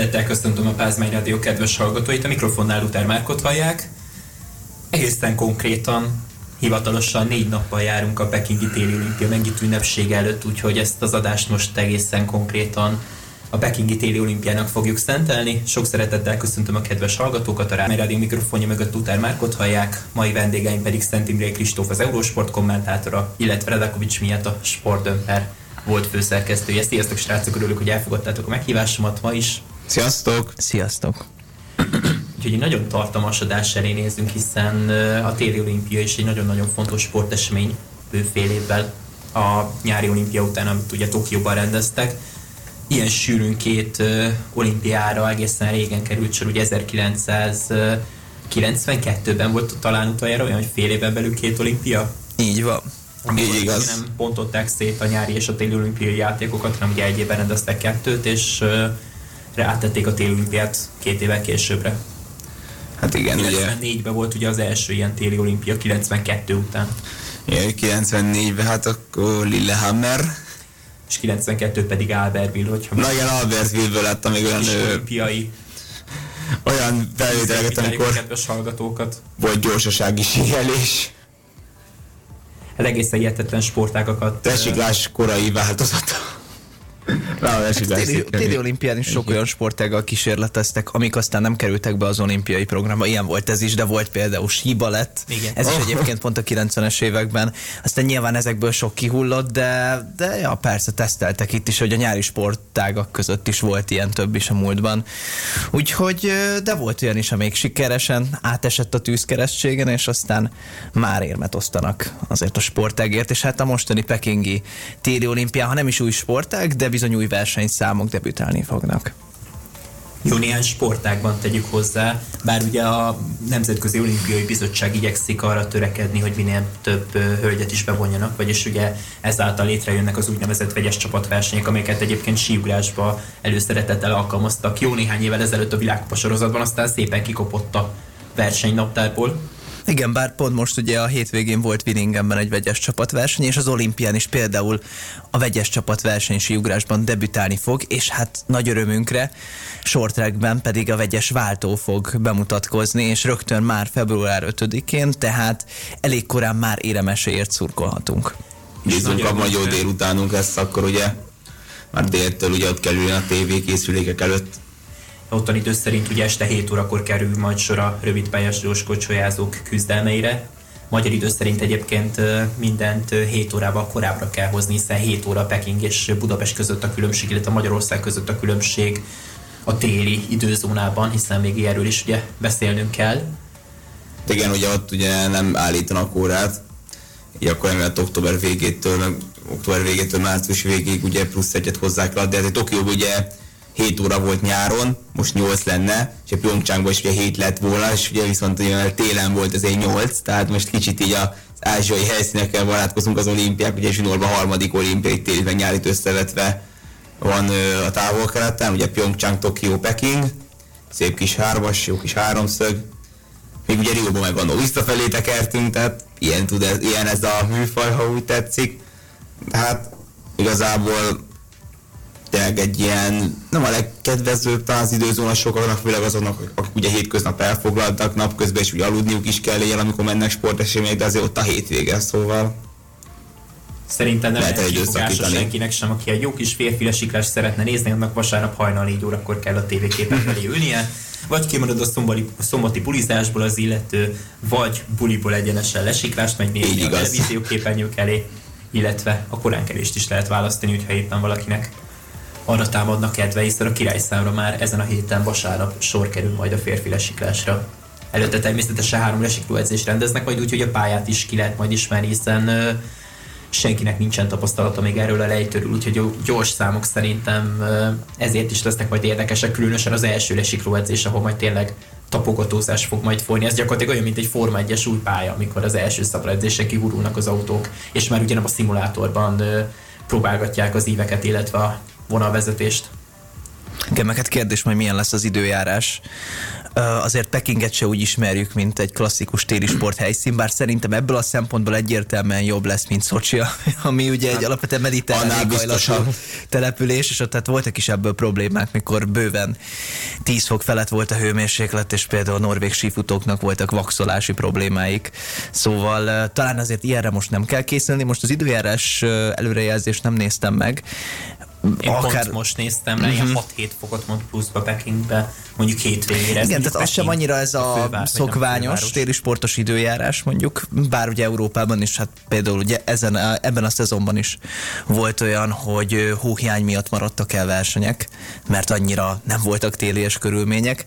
Szeretettel köszöntöm a Pázmány Rádió kedves hallgatóit, a mikrofonnál Luther Márkot hallják. Egészen konkrétan, hivatalosan négy nappal járunk a Pekingi téli olimpia megnyitó ünnepség előtt, úgyhogy ezt az adást most egészen konkrétan a Pekingi téli olimpiának fogjuk szentelni. Sok szeretettel köszöntöm a kedves hallgatókat, a Rádió mikrofonja mögött Luther Márkot hallják, mai vendégeim pedig Szent Imré Kristóf, az Eurósport kommentátora, illetve Redakovics miatt a Sportdömper volt főszerkesztője. Sziasztok srácok, örülök, hogy elfogadtátok a meghívásomat ma is. Sziasztok! Sziasztok! Úgyhogy egy nagyon tartalmas adás elé nézünk, hiszen a téli olimpia is egy nagyon-nagyon fontos sportesemény bőfél évvel a nyári olimpia után, amit ugye Tokióban rendeztek. Ilyen sűrűn két olimpiára egészen régen került sor, ugye 1992-ben volt talán utoljára olyan, hogy fél éven belül két olimpia. Így van. Amikor Így igaz. nem pontották szét a nyári és a téli olimpiai játékokat, hanem ugye egy évben rendeztek kettőt, és átették a téli olimpiát két évvel későbbre. Hát igen, 94-ben volt ugye az első ilyen téli olimpia, 92 után. Igen, 94-ben hát akkor Lillehammer. És 92 pedig Albertville, hogyha... Na igen, Albertville-ből lett még olyan... olimpiai olyan felvételeket, amikor... Kedves hallgatókat. Volt gyorsasági síelés hát egészen hihetetlen sportágakat. Tesiklás korai változata. Hát téli, téli olimpián is sok olyan sportággal kísérleteztek, amik aztán nem kerültek be az olimpiai programba. Ilyen volt ez is, de volt például síba lett. Igen. Ez oh. is egyébként pont a 90-es években. Aztán nyilván ezekből sok kihullott, de, de ja, persze teszteltek itt is, hogy a nyári sportágak között is volt ilyen több is a múltban. Úgyhogy, de volt olyan is, amelyik sikeresen átesett a tűzkeresztségen, és aztán már érmet osztanak azért a sportágért, és hát a mostani pekingi téli olimpián, ha nem is új sportág, de bizony új versenyszámok debütálni fognak. Jó néhány sportágban tegyük hozzá, bár ugye a Nemzetközi Olimpiai Bizottság igyekszik arra törekedni, hogy minél több hölgyet is bevonjanak, vagyis ugye ezáltal létrejönnek az úgynevezett vegyes csapatversenyek, amelyeket egyébként síugrásba előszeretettel alkalmaztak jó néhány évvel ezelőtt a világkupa sorozatban, aztán szépen kikopott a versenynaptárból. Igen, bár pont most ugye a hétvégén volt Willingenben egy vegyes csapatverseny, és az olimpián is például a vegyes csapatverseny síugrásban debütálni fog, és hát nagy örömünkre shorttrackben pedig a vegyes váltó fog bemutatkozni, és rögtön már február 5-én, tehát elég korán már éremeséért szurkolhatunk. Bízunk a magyar délutánunk lesz akkor ugye, már déltől ugye ott kell ülni a tévékészülékek előtt Ottan idő szerint ugye este 7 órakor kerül majd sor a rövidpályás gyorskocsolyázók küzdelmeire. Magyar idő szerint egyébként mindent 7 órával korábbra kell hozni, hiszen 7 óra Peking és Budapest között a különbség, illetve Magyarország között a különbség a téli időzónában, hiszen még erről is ugye beszélnünk kell. Igen, ugye ott ugye nem állítanak órát, így akkor emiatt október végétől, október végétől március végéig ugye plusz egyet hozzák le, de hát Tokió ugye 7 óra volt nyáron, most 8 lenne, és a Pyeongchangban is ugye 7 lett volna, és ugye viszont ugye télen volt egy 8, tehát most kicsit így az ázsiai helyszínekkel barátkozunk az olimpiák, ugye zsinórban harmadik olimpiai téli meg nyárit összevetve van a távol-keleten, ugye Pyeongchang, Tokyo, Peking, szép kis hármas, jó kis háromszög, még ugye Rióban meg van visszafelé tekertünk, tehát ilyen, tud ez, ilyen ez a műfaj, ha úgy tetszik. Tehát igazából tényleg egy ilyen, nem a legkedvezőbb talán az időzóna sokaknak, főleg azoknak, akik ugye hétköznap elfoglaltak, napközben és ugye aludniuk is kell legyen, amikor mennek sportesemények, de azért ott a hétvége, szóval. Szerintem nem lehet kifogása senkinek sem, aki egy jó kis férfi lesiklás szeretne nézni, annak vasárnap hajnal 4 órakor kell a tévéképen felé ülnie, vagy kimarad a szombali, szombati bulizásból az illető, vagy buliból egyenesen lesiklást megy nézni a televízióképernyők elé, illetve a koránkelést is lehet választani, hogyha éppen valakinek arra támadnak kedve, hiszen a királyszámra már ezen a héten vasárnap sor kerül majd a férfi lesiklásra. Előtte természetesen három lesikló edzést rendeznek, majd úgy, hogy a pályát is ki lehet majd ismerni, hiszen ö, senkinek nincsen tapasztalata még erről a lejtőről, úgyhogy gyors számok szerintem ezért is lesznek majd érdekesek, különösen az első lesikló edzés, ahol majd tényleg tapogatózás fog majd folyni. Ez gyakorlatilag olyan, mint egy Forma 1-es új pálya, amikor az első szabadedzések kihurulnak az autók, és már nem a szimulátorban próbálgatják az íveket, illetve a vonalvezetést. Igen, meg hát kérdés, hogy milyen lesz az időjárás. azért Pekinget se úgy ismerjük, mint egy klasszikus téli sport helyszín, bár szerintem ebből a szempontból egyértelműen jobb lesz, mint Szocsi, ami ugye egy hát, alapvetően mediterrán település, és ott tehát voltak is ebből problémák, mikor bőven 10 fok felett volt a hőmérséklet, és például a norvég sífutóknak voltak vaxolási problémáik. Szóval talán azért ilyenre most nem kell készülni. Most az időjárás előrejelzést nem néztem meg, én akár... pont most néztem rá, uh-huh. ilyen 6-7 fokot mond pluszba Pekingbe, mondjuk hétvégére. Igen, tehát az sem annyira ez a, a fővár, szokványos téli sportos időjárás mondjuk, bár ugye Európában is, hát például ugye ezen, ebben a szezonban is volt olyan, hogy hóhiány miatt maradtak el versenyek, mert annyira nem voltak télies körülmények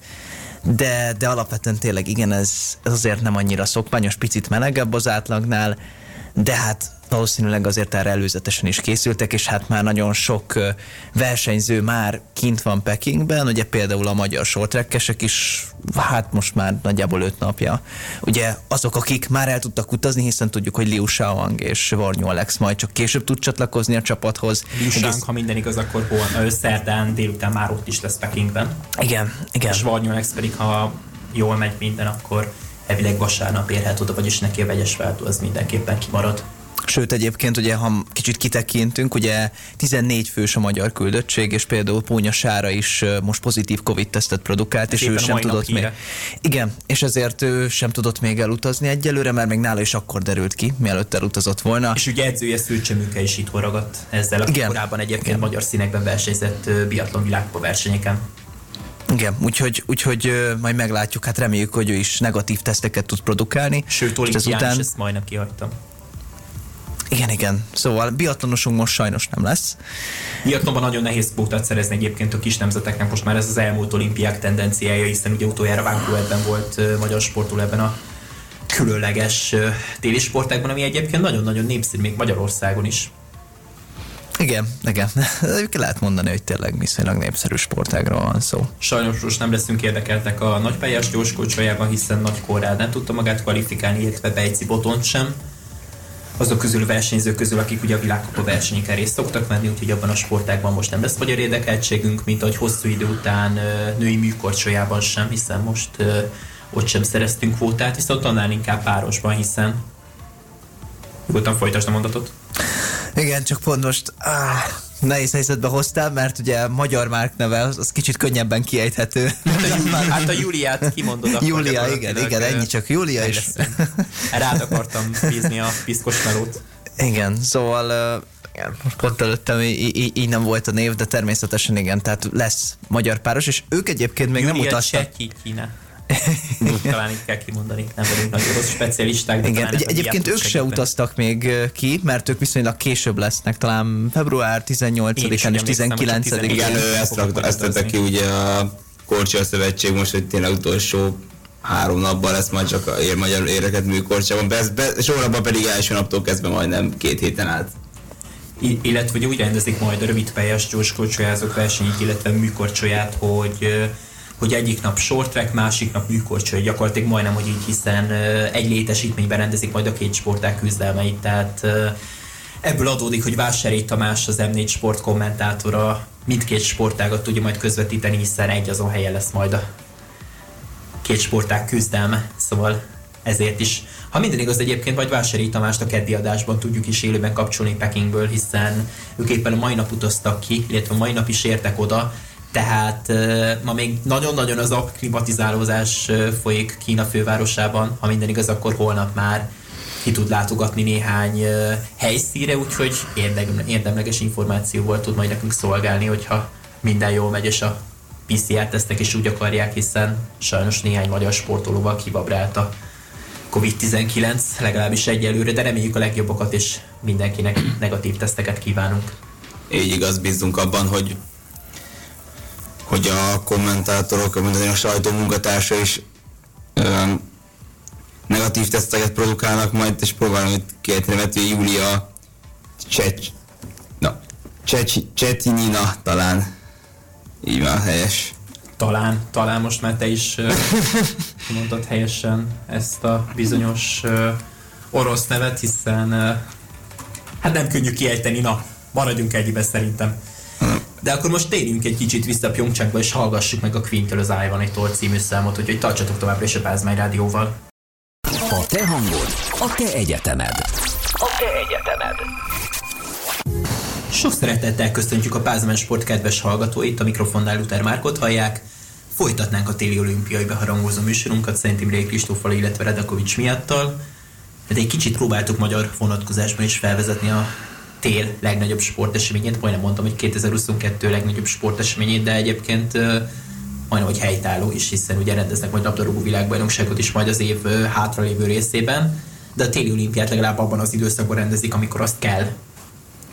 de, de alapvetően tényleg igen, ez, ez azért nem annyira szokványos, picit melegebb az átlagnál, de hát valószínűleg azért erre előzetesen is készültek, és hát már nagyon sok versenyző már kint van Pekingben, ugye például a magyar sortrekkesek is, hát most már nagyjából öt napja. Ugye azok, akik már el tudtak utazni, hiszen tudjuk, hogy Liu Shaoang és Varnyó Alex majd csak később tud csatlakozni a csapathoz. Liu Shaoang, ha minden igaz, akkor hol, szerdán délután már ott is lesz Pekingben. Igen, igen. És Varnyó Alex pedig, ha jól megy minden, akkor elvileg vasárnap érhet oda, vagyis neki a vegyes váltó az mindenképpen kimarad. Sőt, egyébként ugye, ha kicsit kitekintünk, ugye 14 fős a magyar küldöttség, és például Pónya Sára is most pozitív Covid-tesztet produkált, és ő sem tudott még. Igen, és ezért ő sem tudott még elutazni egyelőre, mert még nála is akkor derült ki, mielőtt elutazott volna. És ugye edzője Szülcsöműke is itt ragadt ezzel, aki Igen. korábban egyébként Igen. magyar színekben versenyzett biatlon világba versenyeken. Igen, úgyhogy, úgyhogy majd meglátjuk, hát reméljük, hogy ő is negatív teszteket tud produkálni. Sőt, olimpián után... ezt majdnem kihagytam. Igen, igen. Szóval biatlonosunk most sajnos nem lesz. Biatlonban nagyon nehéz kvótát szerezni egyébként a kis nemzeteknek, most már ez az elmúlt olimpiák tendenciája, hiszen ugye utoljára Vancouverben volt uh, magyar sportoló ebben a különleges uh, téli sportákban, ami egyébként nagyon-nagyon népszerű még Magyarországon is. Igen, igen. Lehet mondani, hogy tényleg viszonylag népszerű sportágról van szó. Sajnos most nem leszünk érdekeltek a nagypályás gyorskocsájában, hiszen Nagy Korrád nem tudta magát kvalifikálni, illetve Bejci Botont sem azok közül a versenyzők közül, akik ugye a világkupa versenyeken részt szoktak venni, úgyhogy abban a sportágban most nem lesz magyar érdekeltségünk, mint ahogy hosszú idő után női műkorcsolyában sem, hiszen most ott sem szereztünk kvótát, viszont annál inkább párosban, hiszen nyugodtan folytasd a mondatot. Igen, csak pont most áh, nehéz helyzetbe hoztál, mert ugye magyar márk neve az, az kicsit könnyebben kiejthető. Hát, hát a Júliát kimondod akkor Júlia, igen, igen, ennyi csak Júlia is. Rád akartam bízni a piszkos melót. Igen, szóval igen, most pont előttem így, így, nem volt a név, de természetesen igen, tehát lesz magyar páros, és ők egyébként még Júlia nem mutattak. Júlia talán így kell kimondani, nem vagyunk nagyon rossz specialisták. De Igen, egy, egyébként ők se utaztak még ki, mert ők viszonylag később lesznek, talán február 18-án és 19-én. Igen, ő ezt, rakta, ezt tette ki ugye a Korcsia Szövetség most, hogy tényleg utolsó három napban lesz majd csak a ér magyar éreket műkorcsában, be, be, sorabban pedig első naptól kezdve majdnem két héten át illetve hogy úgy rendezik majd a rövidpályás gyorskorcsolyázók versenyét, illetve műkorcsolyát, hogy hogy egyik nap short track, másik nap műkorcsoly, gyakorlatilag majdnem, hogy így, hiszen egy létesítményben rendezik majd a két sporták küzdelmeit, tehát ebből adódik, hogy Vásári Tamás, az M4 sport kommentátora mindkét sportágat tudja majd közvetíteni, hiszen egy azon helyen lesz majd a két sporták küzdelme, szóval ezért is. Ha minden igaz, egyébként vagy Vásári Tamást a keddi adásban tudjuk is élőben kapcsolni Pekingből, hiszen ők éppen a mai nap utaztak ki, illetve a mai nap is értek oda, tehát ma még nagyon-nagyon az akklimatizálózás folyik Kína fővárosában, ha minden igaz, akkor holnap már ki tud látogatni néhány helyszíre, úgyhogy érdemleges információval tud majd nekünk szolgálni, hogyha minden jól megy, és a PCR-tesztek is úgy akarják, hiszen sajnos néhány magyar sportolóval kibabrált a COVID-19, legalábbis egyelőre, de reméljük a legjobbakat, és mindenkinek negatív teszteket kívánunk. Így igaz, bízunk abban, hogy hogy a kommentátorok, mondani a sajtó munkatársa is um, negatív teszteket produkálnak, majd és próbálom itt kiejteni, mert Júlia Csecs, na, Csecs, Csetinina talán. Így van, helyes. Talán, talán most már te is uh, mondtad helyesen ezt a bizonyos uh, orosz nevet, hiszen uh, hát nem könnyű kiejteni, na, maradjunk egybe szerintem. De akkor most térjünk egy kicsit vissza Pyeongchangba, és hallgassuk meg a Queen-től az I Want It című számot, úgyhogy tartsatok továbbra is a Pázmány Rádióval. A te hangod, a te egyetemed. A te egyetemed. Sok szeretettel köszöntjük a Pázmány Sport kedves hallgatóit, a mikrofonnál Luther Márkot hallják. Folytatnánk a téli olimpiai beharangozó műsorunkat Szent Imrei Kristófal, illetve Redakovics miattal. De egy kicsit próbáltuk magyar vonatkozásban is felvezetni a tél legnagyobb sporteseményét, majdnem mondtam, hogy 2022 legnagyobb sporteseményét, de egyébként majdnem, hogy helytálló is, hiszen ugye rendeznek majd labdarúgó világbajnokságot is majd az év hátralévő részében, de a téli olimpiát legalább abban az időszakban rendezik, amikor azt kell.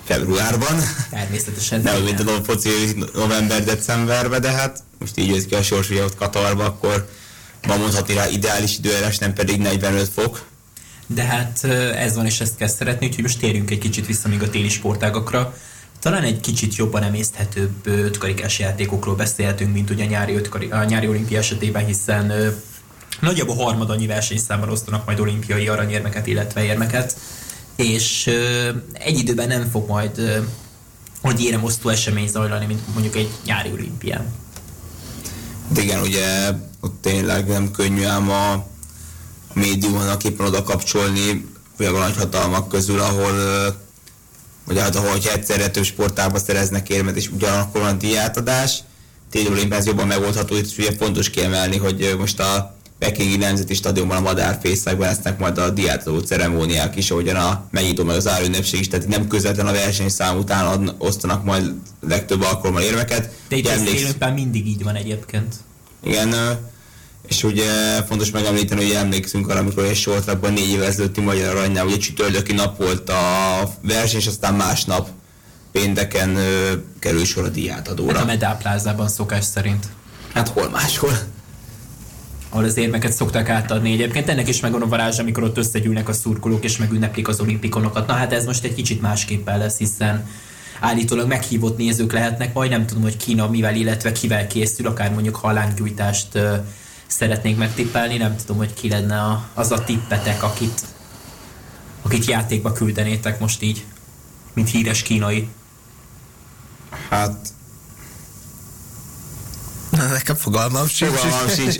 Februárban. Természetesen. Nem, mint a foci november-decemberben, de hát most így jössz ki a sors, hogy ott Katarba, akkor ma mondhatni rá ideális időjárás, nem pedig 45 fok de hát ez van, és ezt kell szeretni, úgyhogy most térjünk egy kicsit vissza még a téli sportágakra. Talán egy kicsit jobban emészthetőbb ötkarikás játékokról beszélhetünk, mint ugye a nyári, ötkari, a nyári olimpia esetében, hiszen nagyjából harmadannyi versenyszámmal osztanak majd olimpiai aranyérmeket, illetve érmeket, és egy időben nem fog majd hogy éremosztó esemény zajlani, mint mondjuk egy nyári olimpián. De igen, ugye ott tényleg nem könnyű, ám a médiumnak éppen oda kapcsolni olyan nagy hatalmak közül, ahol vagy hát ahol, hogyha egyszerre több sportába szereznek érmet, és ugyanakkor van díjátadás, téli ez jobban megoldható, és ugye fontos kiemelni, hogy most a Pekingi Nemzeti Stadionban a madárfészekben lesznek majd a diátadó ceremóniák is, ahogyan a megnyitó meg az árünnepség is, tehát nem közvetlen a versenyszám után ad, osztanak majd legtöbb alkalommal érveket. De itt emléksz... mindig így van egyébként. Igen, és ugye fontos megemlíteni, hogy emlékszünk arra, amikor egy sortrakban négy évvel ezelőtti Magyar Aranynál, ugye csütörtöki nap volt a verseny, és aztán másnap pénteken ö, kerül sor a diátadóra. Hát a medáplázában szokás szerint. Hát hol máshol? ahol az érmeket szokták átadni. Egyébként ennek is megvan a varázs, amikor ott összegyűlnek a szurkolók és megünneplik az olimpikonokat. Na hát ez most egy kicsit másképpen lesz, hiszen állítólag meghívott nézők lehetnek, majd nem tudom, hogy Kína mivel, illetve kivel készül, akár mondjuk halángyújtást szeretnénk megtippelni, nem tudom, hogy ki lenne a, az a tippetek, akit, akit játékba küldenétek most így, mint híres kínai. Hát Nekem fogalmam sincs. Fogalmam sincs.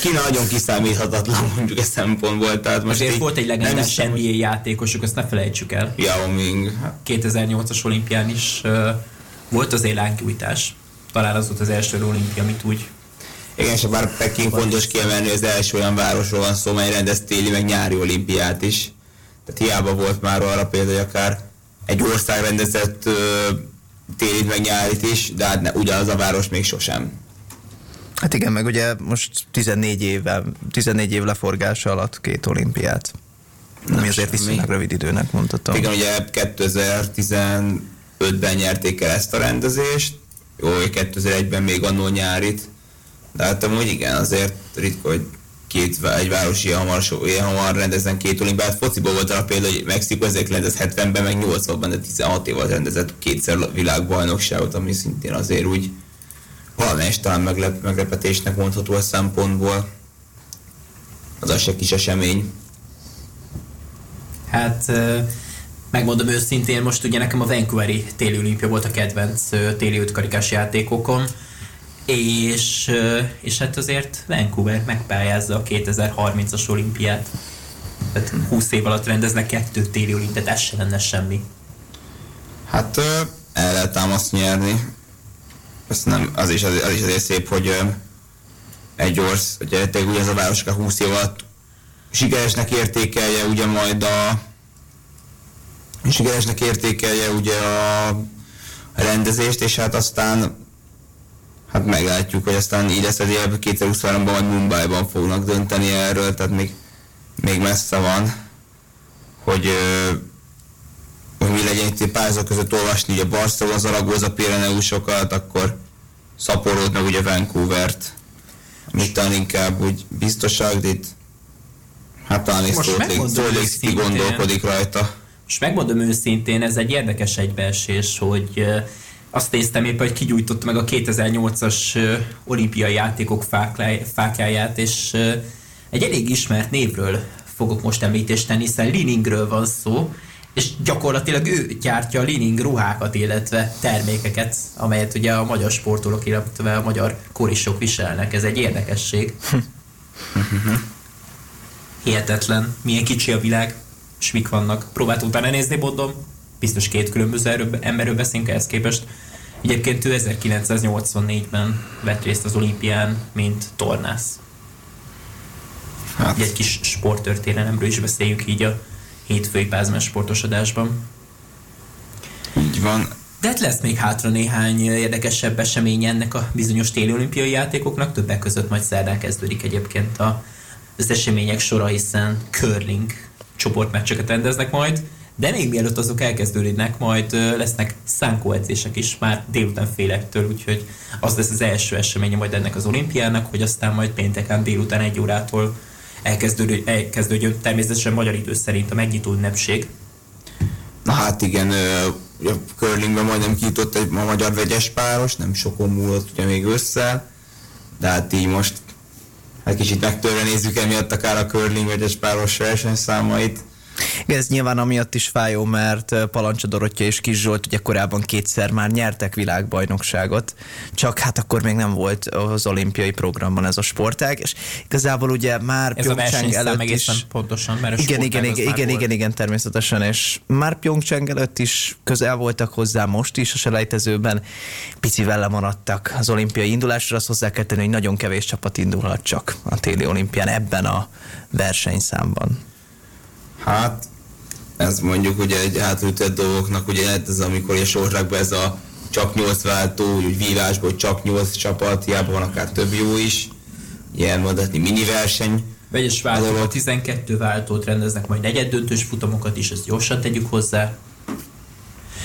Kína nagyon kiszámíthatatlan mondjuk ezt szempontból. Tehát most Azért volt egy legendás NBA hogy... játékosuk, ezt ne felejtsük el. Yao Ming. 2008-as olimpián is uh, volt az élánkújtás. Talán az volt az első olimpia, amit úgy igen, és bár Peking fontos kiemelni, hogy az első olyan városról van szó, mely rendez téli meg nyári olimpiát is. Tehát hiába volt már arra példa, hogy akár egy ország rendezett télit meg nyárit is, de hát ne, ugyanaz a város még sosem. Hát igen, meg ugye most 14 évvel, 14 év leforgása alatt két olimpiát. Nem ami azért viszonylag rövid időnek mondhatom. Igen, ugye 2015-ben nyerték el ezt a rendezést, jó, 2001-ben még annó nyárit, de hát amúgy igen, azért ritka, hogy két, egy város ilyen hamar, ilyen hamar rendezzen két olimpiát. Fociból volt a példa, hogy Mexikó 1970-ben, meg 80-ban, de 16 év alatt rendezett kétszer világbajnokságot, ami szintén azért úgy valamelyes talán meglep, meglepetésnek mondható a szempontból. Az a se kis esemény. Hát megmondom őszintén, most ugye nekem a Vancouveri téli olimpia volt a kedvenc téli ötkarikás játékokon és, és hát azért Vancouver megpályázza a 2030-as olimpiát. Tehát 20 év alatt rendeznek kettő téli olimpiát, ez se lenne semmi. Hát el lehet ám azt nyerni. Ez nem, az is, az, az is azért szép, hogy egy orsz, ugye tényleg ez a városka 20 év alatt sikeresnek értékelje ugye majd a sikeresnek értékelje ugye a rendezést, és hát aztán hát meglátjuk, hogy aztán így lesz, hogy 2023-ban majd Mumbai-ban fognak dönteni erről, tehát még, még messze van, hogy, hogy mi legyen itt pályázat között olvasni, ugye Barcelona, Zaragoza, Pireneusokat, akkor Szaporót, meg ugye Vancouvert, mit talán inkább úgy biztosak, de itt hát talán is Salt gondolkodik rajta. És megmondom őszintén, ez egy érdekes egybeesés, hogy azt néztem éppen, hogy kigyújtott meg a 2008-as olimpiai játékok fákjáját, és egy elég ismert névről fogok most említést tenni, hiszen Liningről van szó, és gyakorlatilag ő gyártja a Lining ruhákat, illetve termékeket, amelyet ugye a magyar sportolók, illetve a magyar korisok viselnek. Ez egy érdekesség. Hihetetlen, milyen kicsi a világ, és mik vannak. Próbáltuk utána nézni, mondom, biztos két különböző erről, emberről beszélünk ehhez képest. Egyébként ő 1984-ben vett részt az olimpián, mint tornász. Hát. Egy kis sporttörténelemről is beszéljük így a hétfői pázmás sportosodásban. Így van. De hát lesz még hátra néhány érdekesebb esemény ennek a bizonyos téli olimpiai játékoknak, többek között majd szerdán kezdődik egyébként a, az események sora, hiszen curling csoportmeccseket rendeznek majd, de még mielőtt azok elkezdődnek, majd lesznek szánkó edzések is már délután félektől, úgyhogy az lesz az első eseménye majd ennek az olimpiának, hogy aztán majd pénteken délután egy órától elkezdődő, elkezdődjön természetesen magyar idő szerint a megnyitó ünnepség. Na hát igen, a curlingben majdnem kijutott egy a magyar vegyes páros, nem sokon múlott ugye még össze, de hát így most egy kicsit megtörve nézzük emiatt akár a curling vegyes páros versenyszámait, igen, ez nyilván amiatt is fájó, mert Palancsa Dorottya és Kis Zsolt ugye korábban kétszer már nyertek világbajnokságot, csak hát akkor még nem volt az olimpiai programban ez a sportág, és igazából ugye már ez Pyeongchang előtt is... pontosan, mert igen, igen, igen, igen, igen, igen, természetesen, és már Pyeongchang előtt is közel voltak hozzá most is a selejtezőben, picivel lemaradtak az olimpiai indulásra, azt hozzá kell tenni, hogy nagyon kevés csapat indulhat csak a téli olimpián ebben a versenyszámban. Hát, ez mondjuk ugye egy átültett dolgoknak, ugye ez amikor a sorságban ez a csak 8 váltó, úgy vívásból hogy csak 8 csapat, hiába van akár több jó is, ilyen mondhatni mini verseny. Vegyes váltó, 12 váltót rendeznek, majd negyed döntős futamokat is, ezt gyorsan tegyük hozzá.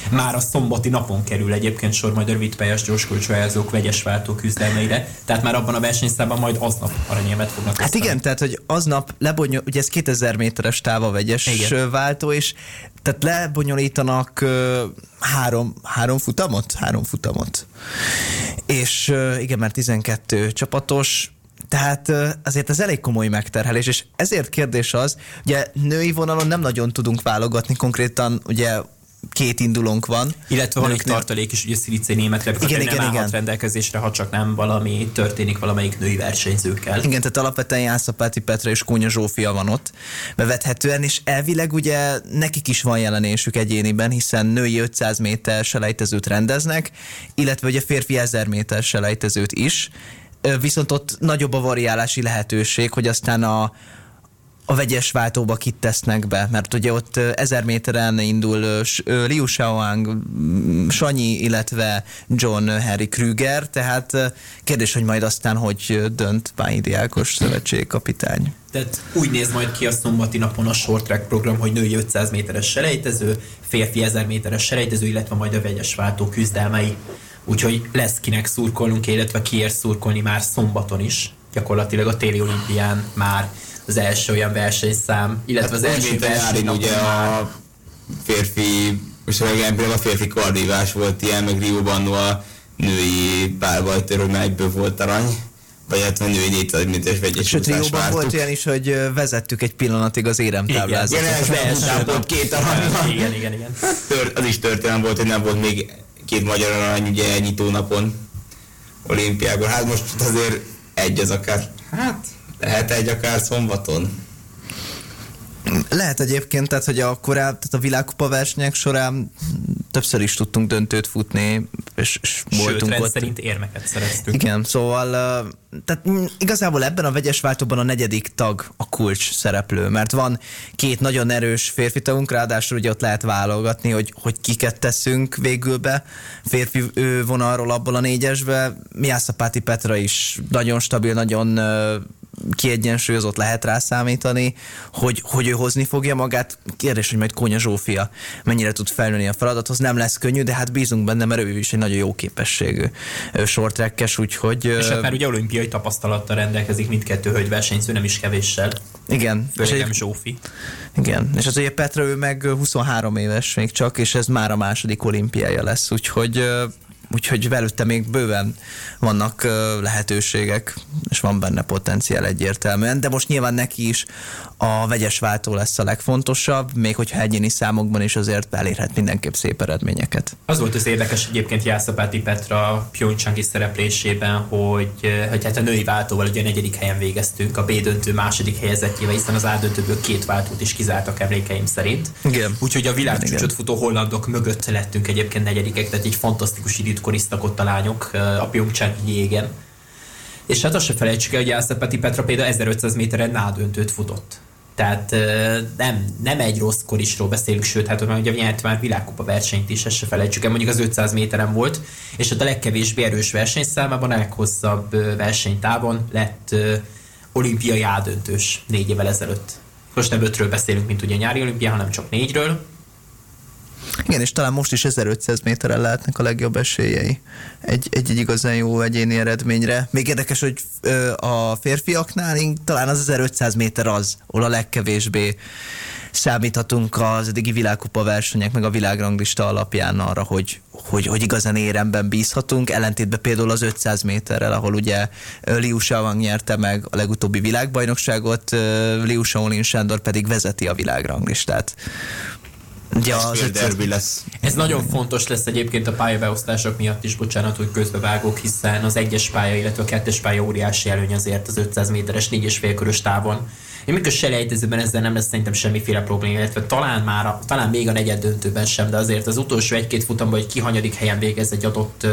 Már a szombati napon kerül egyébként sor majd a rövid pályás gyorskulcsajázók vegyes váltó küzdelmeire, tehát már abban a versenyszámban majd aznap aranyérmet fognak Hát osztani. igen, tehát hogy aznap lebonyol, ugye ez 2000 méteres táva vegyes igen. váltó, és tehát lebonyolítanak három, három futamot? Három futamot. És igen, mert 12 csapatos, tehát azért ez elég komoly megterhelés, és ezért kérdés az, ugye női vonalon nem nagyon tudunk válogatni, konkrétan ugye két indulónk van. Illetve van egy tartalék is, ugye Sziricei németre, igen, igen, nem igen. rendelkezésre, ha csak nem valami történik valamelyik női versenyzőkkel. Igen, tehát alapvetően Jászapáti Petra és Kónya Zsófia van ott bevethetően, és elvileg ugye nekik is van jelenésük egyéniben, hiszen női 500 méter selejtezőt rendeznek, illetve ugye férfi 1000 méter selejtezőt is, viszont ott nagyobb a variálási lehetőség, hogy aztán a, a vegyes váltóba kit tesznek be, mert ugye ott ezer méteren indul Liu Shaoang, Sanyi, illetve John Harry Krüger, tehát kérdés, hogy majd aztán hogy dönt Pányi Diákos szövetségkapitány. Tehát úgy néz majd ki a szombati napon a short track program, hogy női 500 méteres selejtező, férfi 1000 méteres selejtező, illetve majd a vegyes váltó küzdelmei. Úgyhogy lesz kinek szurkolnunk, illetve kiért szurkolni már szombaton is, gyakorlatilag a téli olimpián már az első olyan versenyszám, illetve hát az első verseny. ugye a férfi, most például a férfi kardívás volt ilyen, meg Rio-ban a női párbajtőr, hogy egyből volt arany vagy hát a női 400 méteres vegyes Sőt, Rióban volt olyan is, hogy vezettük egy pillanatig az éremtáblázatot. Igen, igen, volt két arany. Igen, igen, igen. Az is történelem volt, hogy nem volt még két magyar arany ugye nyitó napon olimpiákon. Hát most azért egy az akár. Hát lehet egy akár szombaton? Lehet egyébként, tehát hogy a korábbi, tehát a világkupa versenyek során többször is tudtunk döntőt futni, és, és Sőt, voltunk ott. szerint érmeket szereztünk. Igen, szóval tehát igazából ebben a vegyes váltóban a negyedik tag a kulcs szereplő, mert van két nagyon erős férfi tagunk, ráadásul ugye ott lehet válogatni, hogy, hogy kiket teszünk végül be férfi vonalról abból a négyesbe. Miászapáti Petra is nagyon stabil, nagyon kiegyensúlyozott lehet rá számítani, hogy, hogy ő hozni fogja magát. Kérdés, hogy majd Kónya Zsófia mennyire tud felnőni a feladathoz. Nem lesz könnyű, de hát bízunk benne, mert ő is egy nagyon jó képességű sortrekkes, úgyhogy... És hát már ugye olimpiai tapasztalattal rendelkezik mindkettő hölgy versenyző, nem is kevéssel. Igen. Főleg nem Zsófi. Igen, és az ugye Petra ő meg 23 éves még csak, és ez már a második olimpiája lesz, úgyhogy úgyhogy belőtte még bőven vannak lehetőségek, és van benne potenciál egyértelműen, de most nyilván neki is a vegyes váltó lesz a legfontosabb, még hogyha egyéni számokban is azért elérhet mindenképp szép eredményeket. Az volt az érdekes egyébként Jászapáti Petra Pyeongchangi szereplésében, hogy, hogy hát a női váltóval ugye a negyedik helyen végeztünk, a B döntő második helyezettjével, hiszen az A döntőből két váltót is kizártak emlékeim szerint. Igen. Úgyhogy a világcsúcsot futó hollandok mögött lettünk egyébként negyedikek, tehát egy fantasztikus időt koriztak ott a lányok a Pyeongchangi jégen. És hát azt se felejtsük el, hogy Jászapáti Petra például 1500 méteren nádöntőt futott. Tehát nem, nem egy rossz korisról beszélünk, sőt, hát ugye nyert már világkupa versenyt is, ezt se felejtsük el, mondjuk az 500 méteren volt, és ott a legkevésbé erős versenyszámában, a leghosszabb versenytávon lett olimpiai ádöntős négy évvel ezelőtt. Most nem ötről beszélünk, mint ugye a nyári olimpia, hanem csak négyről, igen, és talán most is 1500 méteren lehetnek a legjobb esélyei egy, egy, egy igazán jó egyéni eredményre. Még érdekes, hogy a férfiaknál talán az 1500 méter az, ahol a legkevésbé számíthatunk az eddigi világkupa versenyek, meg a világranglista alapján arra, hogy, hogy, hogy igazán éremben bízhatunk, ellentétben például az 500 méterrel, ahol ugye Liu Shaoang nyerte meg a legutóbbi világbajnokságot, Liu Shaolin Sándor pedig vezeti a világranglistát. Ja, az derbi lesz. Ez nagyon fontos lesz egyébként a pályabeosztások miatt is, bocsánat, hogy közbevágok, hiszen az egyes pálya, illetve a kettes pálya óriási előny azért az 500 méteres 4,5 körös távon. Én mikor selejtezőben ezzel nem lesz szerintem semmiféle probléma, illetve talán már, a, talán még a negyed döntőben sem, de azért az utolsó egy-két futamban, hogy ki hanyadik helyen végez egy adott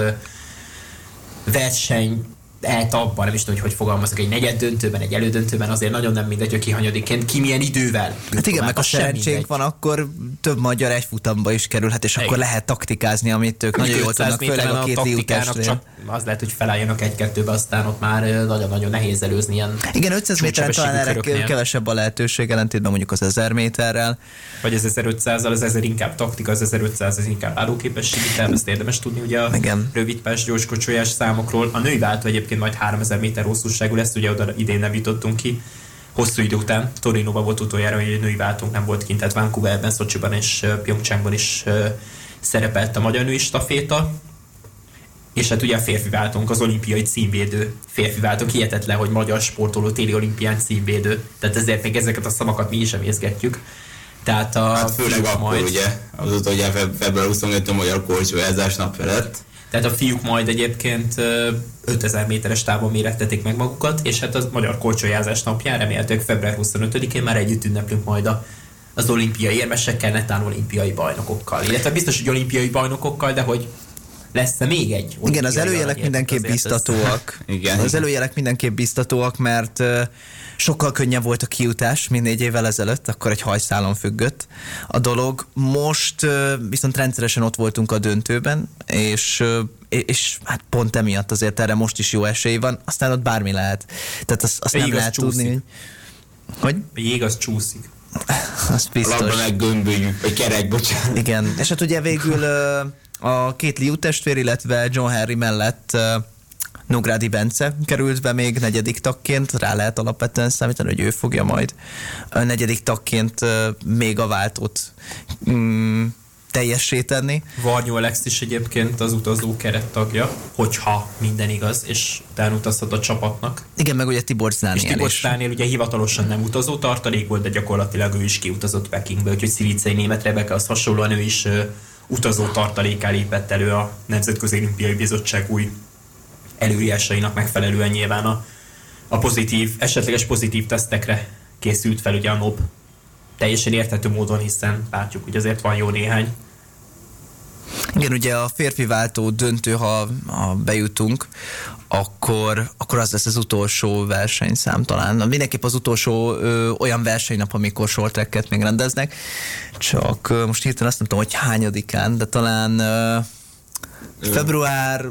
verseny lehet abban, nem is tudom, hogy hogy fogalmazok, egy negyed döntőben, egy elődöntőben azért nagyon nem mindegy, hogy ki hanyadiként, ki milyen idővel. Hát igen, meg a szerencsénk van, akkor több magyar egy futamba is kerülhet, és igen. akkor lehet taktikázni, amit ők nagyon jól tudnak, főleg a két liú csak az lehet, hogy felálljanak egy-kettőbe, aztán ott már nagyon-nagyon nehéz előzni ilyen Igen, 500 méteren talán erre kevesebb a lehetőség, ellentétben mondjuk az 1000 méterrel. Vagy az 1500-al, az 1000 inkább taktika, az 1500 az inkább állóképesség, ezt érdemes tudni ugye a Igen. rövidpás, gyorskocsolyás számokról. A női váltó egyébként majd 3000 méter hosszúságú lesz, ugye oda idén nem jutottunk ki hosszú idő után. Torinóban volt utoljára, hogy női váltónk nem volt kint, tehát Vancouverben, Szocsiban és Pyeongchangban is szerepelt a magyar női staféta és hát ugye a férfi váltónk az olimpiai címvédő férfi váltónk, hihetetlen, hogy magyar sportoló téli olimpián címvédő, tehát ezért még ezeket a szavakat mi is emészgetjük. Tehát a hát főleg akkor majd... ugye, azóta ugye február 25 a magyar korcsójázás nap felett. Tehát a fiúk majd egyébként 5000 méteres távon mérettetik meg magukat, és hát a magyar korcsolyázás napján remélhetőleg február 25-én már együtt ünneplünk majd a az olimpiai érmesekkel, netán olimpiai bajnokokkal. Illetve biztos, hogy olimpiai bajnokokkal, de hogy lesz-e még egy? Igen, az előjelek mindenképp biztatóak. Igen. Az előjelek mindenképp biztatóak, mert sokkal könnyebb volt a kiutás, mint négy évvel ezelőtt, akkor egy hajszálon függött a dolog. Most viszont rendszeresen ott voltunk a döntőben, és és hát pont emiatt azért erre most is jó esély van, aztán ott bármi lehet. Tehát azt, azt nem lehet csúszik. tudni, hogy... hogy? A jég az csúszik. Az biztos. A labda meg gömbölyű, vagy kerek, bocsánat. Igen, és hát ugye végül a két Liu testvér, illetve John Henry mellett Nográdi Bence került be még negyedik tagként, rá lehet alapvetően számítani, hogy ő fogja majd a negyedik tagként még a váltót mm, teljessé tenni. Varnyó Alex is egyébként az utazó kerettagja, hogyha minden igaz, és utána utazhat a csapatnak. Igen, meg ugye Tibor Zdániel És Tibor Zdániel ugye hivatalosan nem utazó tartalék volt, de gyakorlatilag ő is kiutazott Pekingbe, úgyhogy Szivicei német Rebeka az hasonlóan ő is utazó tartalékká lépett elő a Nemzetközi Olimpiai Bizottság új előírásainak megfelelően nyilván a, a pozitív, esetleges pozitív tesztekre készült fel ugye a NOB teljesen érthető módon, hiszen látjuk, hogy azért van jó néhány. Igen, ugye a férfi váltó döntő, ha, ha bejutunk, akkor, akkor az lesz az utolsó versenyszám talán. Mindenképp az utolsó ö, olyan versenynap, amikor short még rendeznek. Csak ö, most hirtelen azt nem tudom, hogy hányadikán, de talán ö, február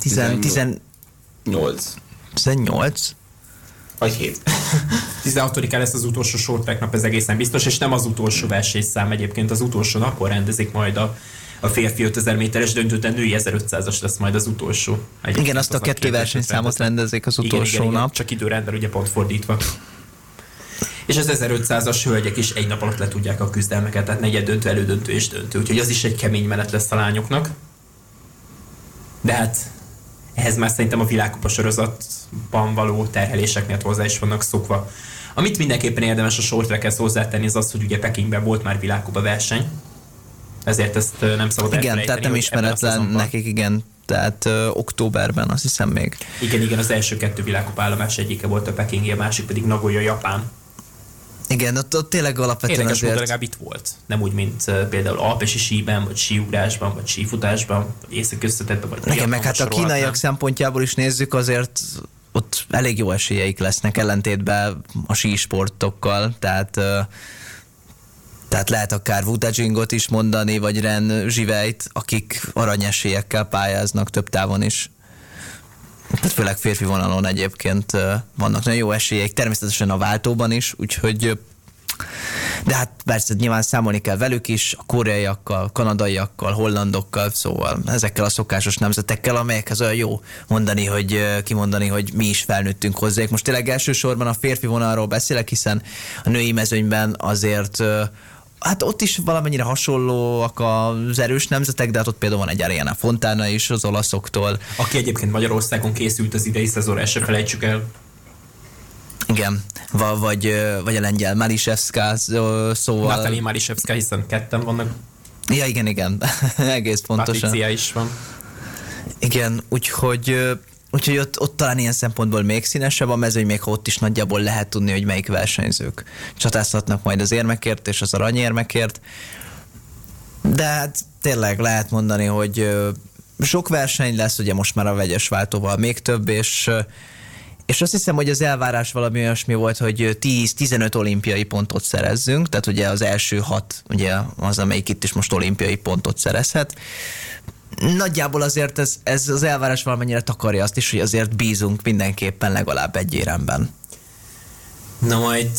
18. 18? Vagy 7. 16-án lesz az utolsó short nap, ez egészen biztos, és nem az utolsó versenyszám egyébként, az utolsó napon rendezik majd a a férfi 5000 méteres döntő, de női 1500-as lesz majd az utolsó. Egyébként igen, azt a kettő versenyszámot rendezik az utolsó igen, igen, nap. Igen, csak időrendben ugye pont fordítva. És az 1500-as hölgyek is egy nap alatt le tudják a küzdelmeket, tehát negyed döntő, elődöntő és döntő. Úgyhogy az is egy kemény menet lesz a lányoknak. De hát ehhez már szerintem a világkupa sorozatban való terhelések miatt hozzá is vannak szokva. Amit mindenképpen érdemes a short trackhez hozzátenni, az az, hogy ugye Pekingben volt már világkupa verseny, ezért ezt nem szabad Igen, tehát nem ismeretlen nekik, igen, tehát ö, októberben azt hiszem még. Igen, igen, az első kettő világkupa állomás egyike volt a Pekingi, a másik pedig Nagoya, Japán. Igen, ott, ott tényleg alapvetően Érdekes azért... legalább itt volt. Nem úgy, mint uh, például alpesi síben, vagy síugrásban, vagy sífutásban, vagy északöztetetben, vagy Igen, meg hát a kínaiak szempontjából is nézzük, azért ott elég jó esélyeik lesznek ellentétben a sísportokkal, tehát uh, tehát lehet akár Wutajingot is mondani, vagy Ren Zsivejt, akik aranyesélyekkel pályáznak több távon is. Tehát főleg férfi vonalon egyébként vannak nagyon jó esélyek, természetesen a váltóban is, úgyhogy de hát persze nyilván számolni kell velük is, a koreaiakkal, kanadaiakkal, hollandokkal, szóval ezekkel a szokásos nemzetekkel, amelyekhez olyan jó mondani, hogy kimondani, hogy mi is felnőttünk hozzájuk. Most tényleg elsősorban a férfi vonalról beszélek, hiszen a női mezőnyben azért Hát ott is valamennyire hasonlóak az erős nemzetek, de hát ott például van egy Ariana Fontana is az olaszoktól. Aki egyébként Magyarországon készült az idei szezonra, se felejtsük el. Igen, Va, vagy, vagy a lengyel Malisevska, szóval... Natalie Malisevska, hiszen ketten vannak. Ja, igen, igen, egész pontosan. Patricia is van. Igen, úgyhogy Úgyhogy ott, ott talán ilyen szempontból még színesebb a mezőny, még ott is nagyjából lehet tudni, hogy melyik versenyzők csatázhatnak majd az érmekért és az aranyérmekért. De hát tényleg lehet mondani, hogy sok verseny lesz, ugye most már a vegyes váltóval még több, és és azt hiszem, hogy az elvárás valami olyasmi volt, hogy 10-15 olimpiai pontot szerezzünk, tehát ugye az első hat, ugye az, amelyik itt is most olimpiai pontot szerezhet nagyjából azért ez, ez az elvárás valamennyire takarja azt is, hogy azért bízunk mindenképpen legalább egy éremben. Na majd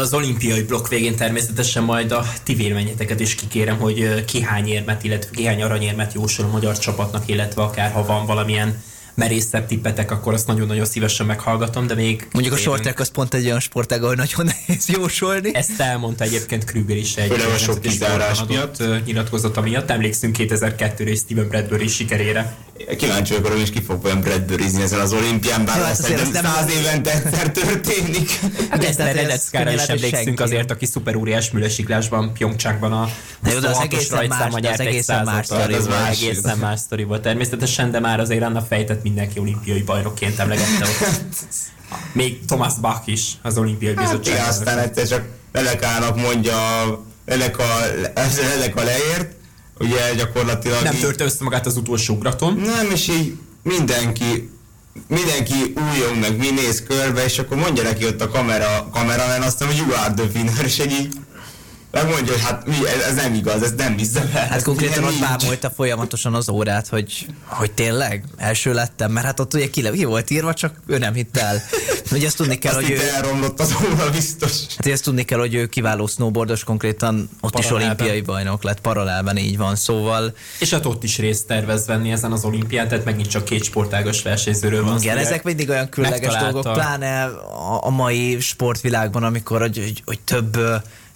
az olimpiai blokk végén természetesen majd a ti véleményeteket is kikérem, hogy ki hány érmet, illetve ki hány aranyérmet jósol a magyar csapatnak, illetve akár ha van valamilyen merészebb tippetek, akkor azt nagyon-nagyon szívesen meghallgatom, de még... Mondjuk a short az pont egy olyan sportág, ahol nagyon nehéz jósolni. Ezt elmondta egyébként Krüger is egy a sok kizárás miatt. nyilatkozata miatt. Emlékszünk 2002-re és Steven Bradbury sikerére. Kíváncsi vagyok, hogy is ki fog olyan Bradburyzni ezen az olimpián, bár hát ez nem száz évente egyszer történik. Hát ezt a Redeckára is emlékszünk azért, aki szuperóriás műlesiklásban, Pyeongchangban a de jó, de az egészen más, az egészen más sztori volt. Egészen más sztori volt természetesen, de már azért annak fejtett mindenki olimpiai bajnokként emlegette ott. Még Thomas Bach is az olimpiai hát, bizottság. Hát, aztán egyszer csak Lelekának mondja, Lelek a, leért, ugye gyakorlatilag... Nem törte össze magát az utolsó ugraton. Nem, és így mindenki mindenki újon meg mi néz körbe, és akkor mondja neki ott a kamera, kameramen azt, hogy you are the winner, és így megmondja, hogy hát mi, ez, nem igaz, ez nem hiszem el. Hát konkrétan ott bámolta folyamatosan az órát, hogy, hogy tényleg első lettem, mert hát ott ugye ki, ki volt írva, csak ő nem hitt el. Ugye ezt tudni kell, azt hogy ő... elromlott az óra biztos. Hát ezt tudni kell, hogy ő kiváló snowboardos, konkrétan ott Paralelben. is olimpiai bajnok lett, paralelben így van, szóval... És hát ott is részt tervez venni ezen az olimpián, tehát megint csak két sportágos versenyzőről van Igen, ezek mindig olyan különleges dolgok, pláne a, a mai sportvilágban, amikor hogy, hogy, hogy több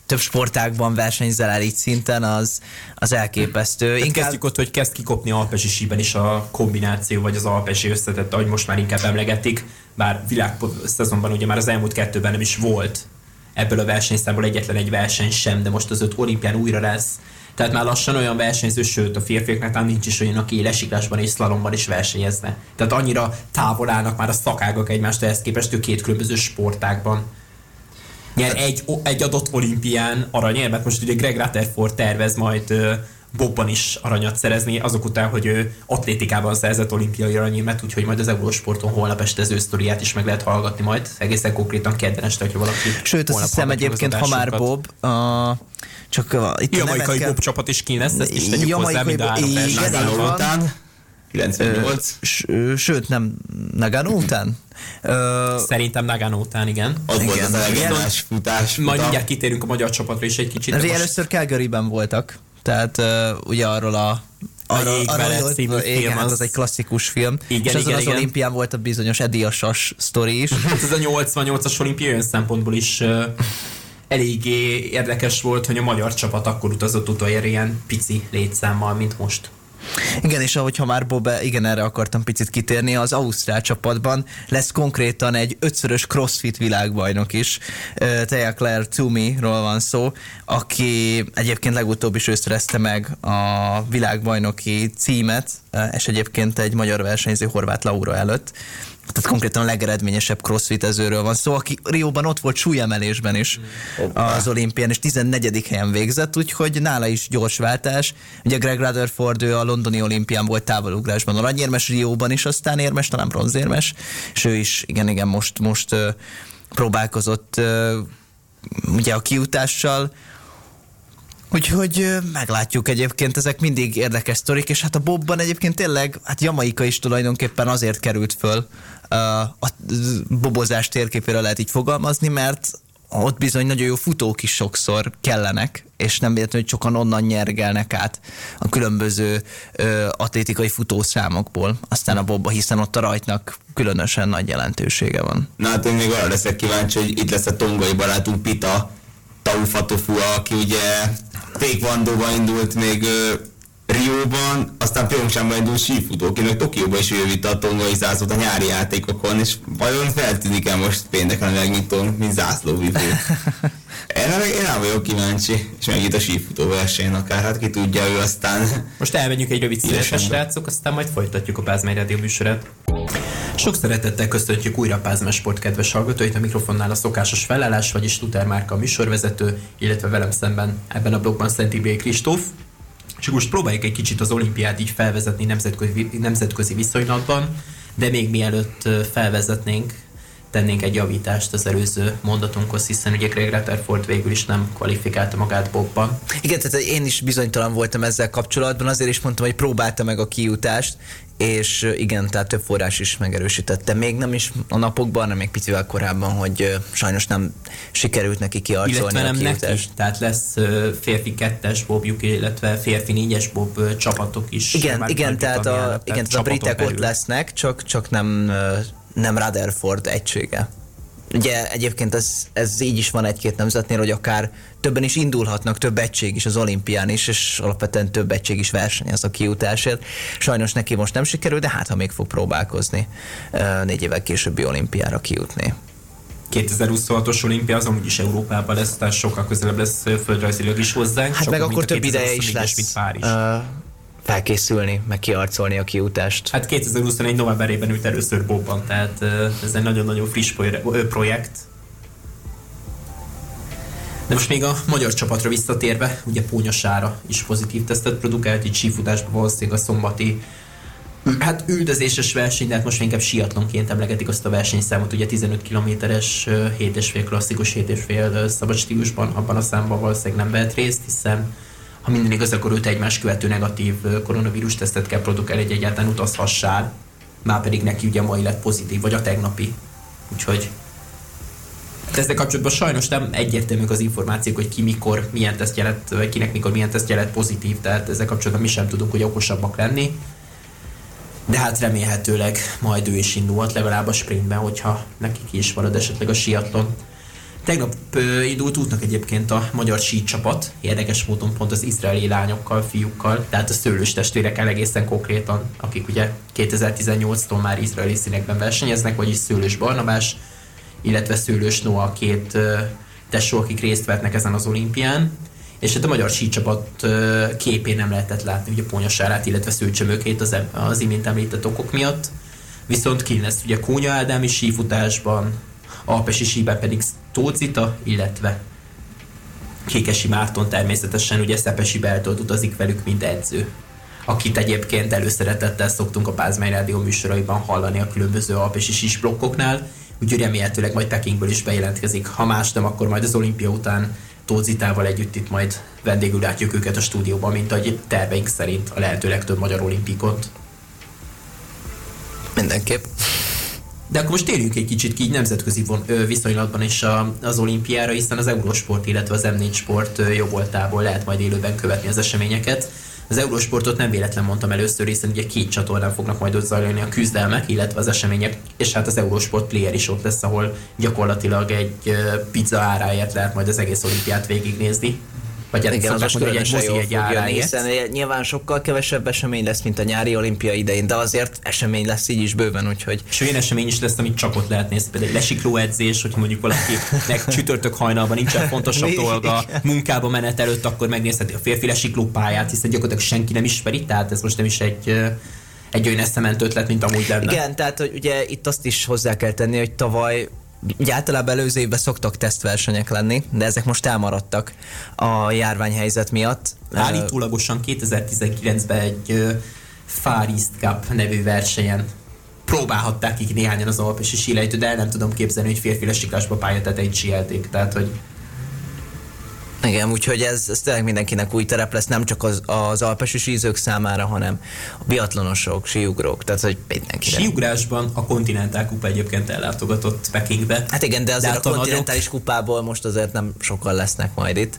több sportágban versenyzel el így szinten, az, az elképesztő. Hát inkább... Kezdjük ott, hogy kezd kikopni alpesi síben is a kombináció, vagy az alpesi összetett, ahogy most már inkább emlegetik, bár világ szezonban ugye már az elmúlt kettőben nem is volt ebből a versenyszámból egyetlen egy verseny sem, de most az öt olimpián újra lesz. Tehát már lassan olyan versenyző, sőt a férfiaknak talán nincs is olyan, aki lesiklásban és szlalomban is versenyezne. Tehát annyira távol állnak már a szakágak egymást ehhez képest, ő két különböző sportákban nyer egy, egy adott olimpián aranyérmet. Most ugye Greg Rutherford tervez majd Bobban is aranyat szerezni, azok után, hogy ő atlétikában szerzett olimpiai aranyérmet, úgyhogy majd az Eurosporton holnap este az ő sztoriát is meg lehet hallgatni majd, egészen konkrétan kedden este, hogyha valaki Sőt, azt hiszem egyébként, ha már Bob, a, csak a, itt Jamaikai Bob csapat is kín lesz, ezt is tegyük hozzá, mind a három után. 98. Sőt, nem Nagano után? Ö, Szerintem Nagano után, igen. Az igen. volt az elegáns futás. Majd mindjárt kitérünk a magyar csapatra is egy kicsit. most... először Calgary-ben voltak, tehát uh, ugye arról a arra, a arra című igen, film, hát az... az egy klasszikus film. Igen, és azon igen, az igen. olimpián volt a bizonyos Eddie Asas sztori is. Hát ez a 88-as olimpia olyan szempontból is uh, eléggé érdekes volt, hogy a magyar csapat akkor utazott utoljára ilyen pici létszámmal, mint most. Igen, és ahogy ha már Bob, igen, erre akartam picit kitérni, az Ausztrál csapatban lesz konkrétan egy ötszörös crossfit világbajnok is. Teja Claire Toomey-ról van szó, aki egyébként legutóbb is őszerezte meg a világbajnoki címet, és egyébként egy magyar versenyző Horváth Laura előtt tehát konkrétan a legeredményesebb crossfitezőről van szó, aki Rióban ott volt súlyemelésben is az olimpián, és 14. helyen végzett, úgyhogy nála is gyors váltás. Ugye Greg Rutherford, ő a londoni olimpián volt távolugrásban aranyérmes, Rióban is aztán érmes, talán bronzérmes, és ő is, igen, igen, most, most próbálkozott ugye a kiutással, Úgyhogy meglátjuk egyébként, ezek mindig érdekes sztorik, és hát a Bobban egyébként tényleg, hát Jamaika is tulajdonképpen azért került föl a bobozás térképére lehet így fogalmazni, mert ott bizony nagyon jó futók is sokszor kellenek, és nem véletlenül, hogy sokan onnan nyergelnek át a különböző ö, atlétikai futószámokból, aztán a bobba, hiszen ott a rajtnak különösen nagy jelentősége van. Na hát én még arra leszek kíváncsi, hogy itt lesz a tongai barátunk Pita Taufatofua, aki ugye taekwondo indult még Rióban, aztán Pyeongchangban indult sífutó, akinek Tokióban is ő vitte a tongai zászlót a nyári játékokon, és vajon feltűnik-e most pénteken a megnyitón, mint zászlóvívő? Erre meg én nem vagyok kíváncsi, és meg itt a sífutó versenyen akár, hát ki tudja ő aztán. Most elmegyünk egy rövid szívesen, srácok, aztán majd folytatjuk a Pázmány Radio műsorát. Sok szeretettel köszöntjük újra a Pázmány Sport kedves hallgatóit, a mikrofonnál a szokásos felállás, vagyis Luther Márka a műsorvezető, illetve velem szemben ebben a blogban Szent Ibé Kristóf. És most próbáljuk egy kicsit az olimpiát így felvezetni nemzetközi, nemzetközi viszonylatban, de még mielőtt felvezetnénk, tennénk egy javítást az előző mondatunkhoz, hiszen ugye Greg Rutherford végül is nem kvalifikálta magát Bobban. Igen, tehát én is bizonytalan voltam ezzel kapcsolatban, azért is mondtam, hogy próbálta meg a kiutást, és igen, tehát több forrás is megerősítette. Még nem is a napokban, hanem még picivel korábban, hogy sajnos nem sikerült neki kiarcolni illetve nem neki, tehát lesz férfi kettes bobjuk, illetve férfi négyes bob csapatok is. Igen, igen, tehát, a, igen, tehát a britek belül. ott lesznek, csak, csak nem, nem Rutherford egysége. Ugye egyébként ez, ez így is van egy-két nemzetnél, hogy akár többen is indulhatnak, több egység is az olimpián is, és alapvetően több egység is versenyez a kiutásért. Sajnos neki most nem sikerül, de hát ha még fog próbálkozni négy évvel későbbi olimpiára kijutni. 2026-os olimpia az amúgy is Európában lesz, tehát sokkal közelebb lesz földrajzilag is hozzánk. Hát meg akkor több ideje is lesz. Mint Párizs. Uh, felkészülni, meg kiarcolni a kiutást. Hát 2021 novemberében ült először Bobban, tehát ez egy nagyon-nagyon friss projekt. De most még a magyar csapatra visszatérve, ugye Pónyasára is pozitív tesztet produkált, így sífutásban valószínűleg a szombati Hát üldözéses verseny, de hát most inkább siatlonként emlegetik azt a versenyszámot, ugye 15 kilométeres 7,5 klasszikus 7,5 szabad stílusban, abban a számban valószínűleg nem vehet részt, hiszen ha minden igaz, akkor őt egymás követő negatív koronavírus tesztet kell produkálni, hogy egyáltalán utazhassál. Már pedig neki ugye mai lett pozitív, vagy a tegnapi. Úgyhogy de ezzel kapcsolatban sajnos nem egyértelműek az információk, hogy ki mikor milyen teszt jelent, vagy kinek mikor milyen teszt jelent pozitív, tehát ezzel kapcsolatban mi sem tudunk hogy okosabbak lenni. De hát remélhetőleg majd ő is indulhat, legalább a sprintben, hogyha neki ki is marad esetleg a siatlon. Tegnap indult útnak egyébként a magyar csapat, érdekes módon pont az izraeli lányokkal, fiúkkal, tehát a szőlős testvérekkel egészen konkrétan, akik ugye 2018-tól már izraeli színekben versenyeznek, vagyis Szőlős Barnabás, illetve Szőlős Noah két tesó, akik részt vettnek ezen az olimpián, és hát a magyar csapat képén nem lehetett látni ugye Pónyasárát, illetve Szőcsömökét az, az imént említett okok miatt. Viszont ki lesz ugye Kónya Ádámi sífutásban, Alpesi síben pedig Tócita, illetve Kékesi Márton természetesen ugye Szepesi Beltolt utazik velük, mint edző akit egyébként előszeretettel szoktunk a Pázmány Rádió műsoraiban hallani a különböző alpesi sis blokkoknál, úgyhogy remélhetőleg majd Pekingből is bejelentkezik. Ha más nem, akkor majd az olimpia után Tózitával együtt itt majd vendégül látjuk őket a stúdióban, mint ahogy terveink szerint a lehető legtöbb magyar olimpikot. Mindenképp. De akkor most térjünk egy kicsit ki nemzetközi von, viszonylatban is a, az olimpiára, hiszen az Eurosport, illetve az M4 Sport jogoltából lehet majd élőben követni az eseményeket. Az Eurosportot nem véletlen mondtam először, hiszen ugye két csatornán fognak majd ott zajlani a küzdelmek, illetve az események, és hát az Eurosport Player is ott lesz, ahol gyakorlatilag egy pizza áráért lehet majd az egész olimpiát végignézni. Vagy igen, az most különösen jól fog jönni, hiszen nyilván sokkal kevesebb esemény lesz, mint a nyári olimpia idején, de azért esemény lesz így is bőven, úgyhogy... És olyan esemény is lesz, amit csak ott lehet nézni, például egy lesikló edzés, hogy mondjuk valakinek csütörtök hajnalban nincsen fontosabb dolga, munkába menet előtt, akkor megnézheti a férfi lesikló pályát, hiszen gyakorlatilag senki nem ismeri, tehát ez most nem is egy egy olyan eszement ötlet, mint amúgy lenne. Igen, tehát hogy ugye itt azt is hozzá kell tenni, hogy tavaly Ugye általában előző évben szoktak tesztversenyek lenni, de ezek most elmaradtak a járványhelyzet miatt. Állítólagosan 2019-ben egy Far East Cup nevű versenyen próbálhatták ki néhányan az alpesi sílejtő, de el nem tudom képzelni, hogy férfi lesiklásba pályatetejét síelték. Tehát, hogy igen, úgyhogy ez, ez tényleg mindenkinek új terep lesz, nem csak az, az alpesi sízők számára, hanem a biatlonosok, síugrók, tehát hogy mindenki. Síugrásban a kontinentál kupa egyébként ellátogatott Pekingbe. Hát igen, de azért de a, a kontinentális kupából most azért nem sokan lesznek majd itt.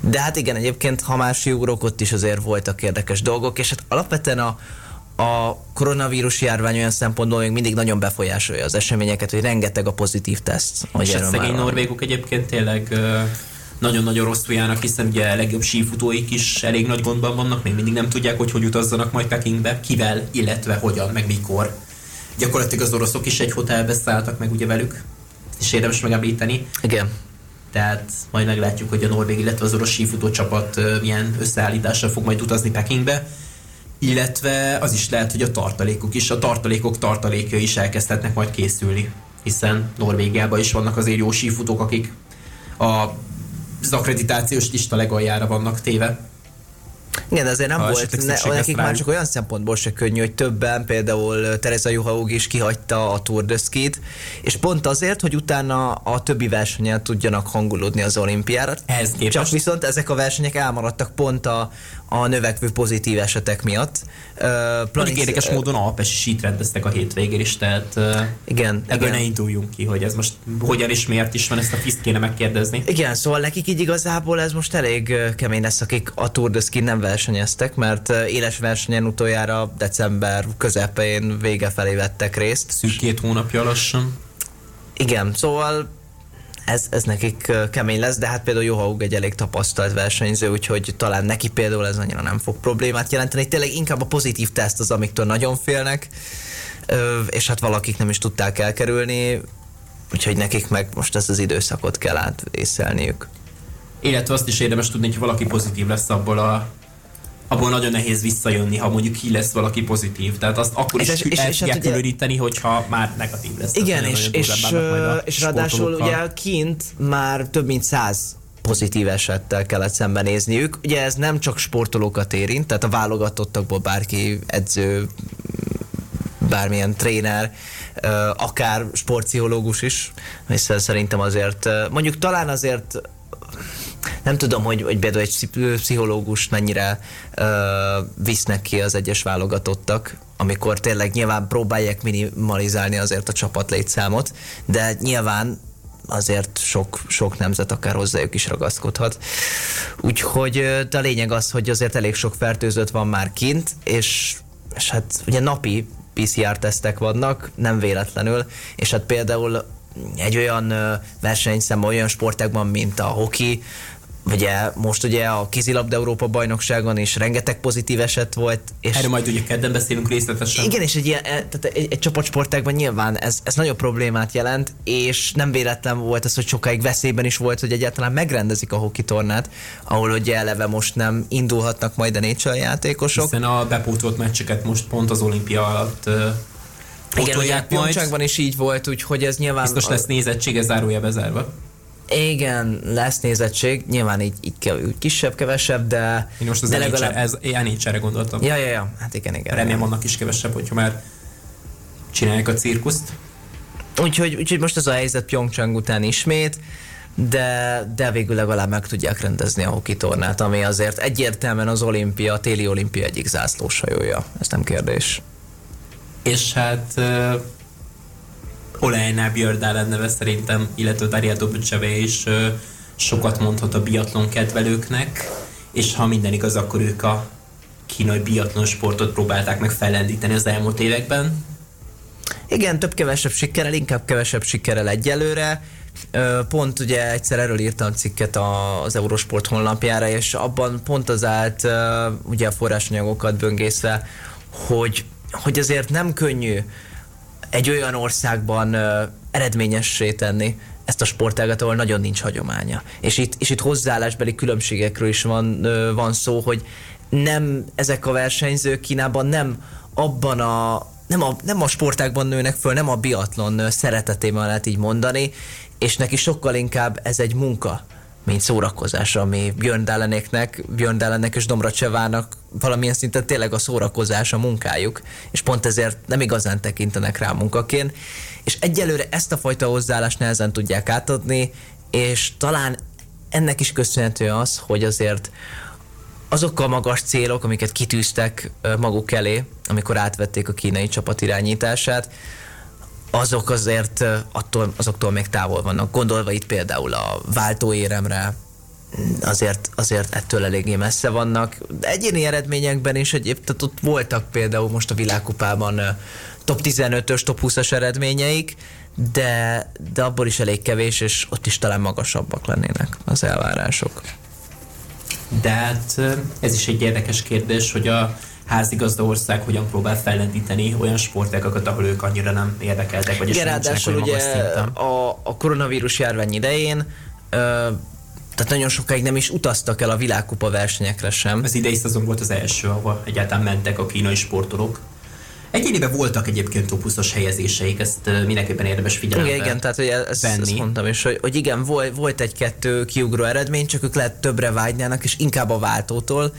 De hát igen, egyébként ha más síugrók, ott is azért voltak érdekes dolgok, és hát alapvetően a, a koronavírus járvány olyan szempontból még mindig nagyon befolyásolja az eseményeket, hogy rengeteg a pozitív teszt. És a szegény norvégok egyébként tényleg nagyon-nagyon rosszul járnak, hiszen ugye a legjobb sífutóik is elég nagy gondban vannak, még mindig nem tudják, hogy hogy utazzanak majd Pekingbe, kivel, illetve hogyan, meg mikor. Gyakorlatilag az oroszok is egy hotelbe szálltak meg ugye velük, és érdemes megemlíteni. Igen. Tehát majd meglátjuk, hogy a norvég, illetve az orosz sífutó csapat milyen összeállítással fog majd utazni Pekingbe illetve az is lehet, hogy a tartalékok is, a tartalékok tartalékja is elkezdhetnek majd készülni, hiszen Norvégiában is vannak azért jó sífutók, akik a az akkreditációs lista legaljára vannak téve. Igen, azért nem ha volt, ne, nekik már csak olyan szempontból se könnyű, hogy többen, például Teresa Juhaug is kihagyta a Tour de Ski-t, és pont azért, hogy utána a többi versenyen tudjanak hangulódni az olimpiára. Ez képest. Csak viszont ezek a versenyek elmaradtak pont a, a növekvő pozitív esetek miatt. Uh, Planix, érdekes uh, módon alpesi sít rendeztek a hétvégén is, tehát uh, igen, ebből igen. ne induljunk ki, hogy ez most hogyan és miért is van, ezt a fiszt kéne megkérdezni. Igen, szóval nekik így igazából ez most elég kemény lesz, akik a Tour de Ski nem versenyeztek, mert éles versenyen utoljára december közepén vége felé vettek részt. Szűk két hónapja lassan. Igen, szóval ez, ez nekik kemény lesz, de hát például Johaug egy elég tapasztalt versenyző, úgyhogy talán neki például ez annyira nem fog problémát jelenteni. Tényleg inkább a pozitív teszt az, amiktől nagyon félnek, és hát valakik nem is tudták elkerülni, úgyhogy nekik meg most ezt az időszakot kell átvészelniük. Illetve azt is érdemes tudni, hogy valaki pozitív lesz abból a abból nagyon nehéz visszajönni, ha mondjuk ki lesz valaki pozitív. Tehát azt akkor és, is és, el és, hát különíteni, hogyha már negatív lesz. Igen, és, és, és ráadásul ugye kint már több mint száz pozitív esettel kellett szembenézniük. Ugye ez nem csak sportolókat érint, tehát a válogatottakból bárki edző, bármilyen tréner, akár sportpszichológus is, hiszen szerintem azért, mondjuk talán azért nem tudom, hogy, hogy például egy pszichológus mennyire uh, visznek ki az egyes válogatottak, amikor tényleg nyilván próbálják minimalizálni azért a csapat létszámot, de nyilván azért sok, sok nemzet akár hozzájuk is ragaszkodhat. Úgyhogy de a lényeg az, hogy azért elég sok fertőzött van már kint, és, és hát ugye napi PCR-tesztek vannak, nem véletlenül, és hát például egy olyan versenyszem olyan sportágban, mint a hoki, Ugye most ugye a kézilabda Európa bajnokságon is rengeteg pozitív eset volt. És Erről majd ugye kedden beszélünk részletesen. Igen, és egy, ilyen, e, tehát egy, egy csapatsportágban nyilván ez, ez nagyobb problémát jelent, és nem véletlen volt ez, hogy sokáig veszélyben is volt, hogy egyáltalán megrendezik a hoki tornát, ahol ugye eleve most nem indulhatnak majd a NHL játékosok. Hiszen a bepótolt meccseket most pont az olimpia alatt igen, ugye Pyeongchangban is így volt, úgyhogy ez nyilván... Biztos lesz nézettség, ez zárója bezárva. Igen, lesz nézettség, nyilván így, így, így kisebb, kevesebb, de... Én most az de legalább... ez nhl gondoltam. Ja, ja, ja, hát igen, igen. Remélem annak is kevesebb, hogyha már csinálják a cirkuszt. Úgyhogy, úgyhogy most ez a helyzet Pyeongchang után ismét, de, de végül legalább meg tudják rendezni a hoki tornát, ami azért egyértelműen az olimpia, a téli olimpia egyik zászlóshajója. Ez nem kérdés. És hát Olejnál Björdál neve szerintem, illetve Daria Dobcseve is sokat mondhat a biatlon kedvelőknek, és ha minden igaz, akkor ők a kínai biatlon sportot próbálták meg fellendíteni az elmúlt években. Igen, több-kevesebb sikerrel, inkább kevesebb sikerrel egyelőre. Pont ugye egyszer erről írtam cikket az Eurosport honlapjára, és abban pont az állt ugye a forrásanyagokat böngészve, hogy, hogy azért nem könnyű egy olyan országban eredményessé tenni ezt a sportágat, ahol nagyon nincs hagyománya. És itt, és itt hozzáállásbeli különbségekről is van, van szó, hogy nem ezek a versenyzők Kínában nem abban a nem a, nem a sportákban nőnek föl, nem a biatlon szeretetében lehet így mondani, és neki sokkal inkább ez egy munka, mint szórakozás, ami Björn Dahlenek és Domra Csevának valamilyen szinten tényleg a szórakozás a munkájuk, és pont ezért nem igazán tekintenek rá munkaként, és egyelőre ezt a fajta hozzáállást nehezen tudják átadni, és talán ennek is köszönhető az, hogy azért azok a magas célok, amiket kitűztek maguk elé, amikor átvették a kínai csapat irányítását, azok azért attól, azoktól még távol vannak. Gondolva itt például a váltóéremre, azért, azért ettől eléggé messze vannak. De egyéni eredményekben is egyéb, tehát ott voltak például most a világkupában top 15-ös, top 20-as eredményeik, de, de abból is elég kevés, és ott is talán magasabbak lennének az elvárások. De hát ez is egy érdekes kérdés, hogy a házigazda ország hogyan próbál fellendíteni olyan sportágakat, ahol ők annyira nem érdekeltek, vagy Igen, ráadásul ugye a, a koronavírus járvány idején ö, tehát nagyon sokáig nem is utaztak el a világkupa versenyekre sem. Az idei szezon volt az első, ahol egyáltalán mentek a kínai sportolók. Egyéniben voltak egyébként top 20 helyezéseik, ezt mindenképpen érdemes figyelembe Igen, igen tehát hogy ezt, ezt mondtam is, hogy, hogy igen, volt, volt egy-kettő kiugró eredmény, csak ők lehet többre vágynának, és inkább a váltótól.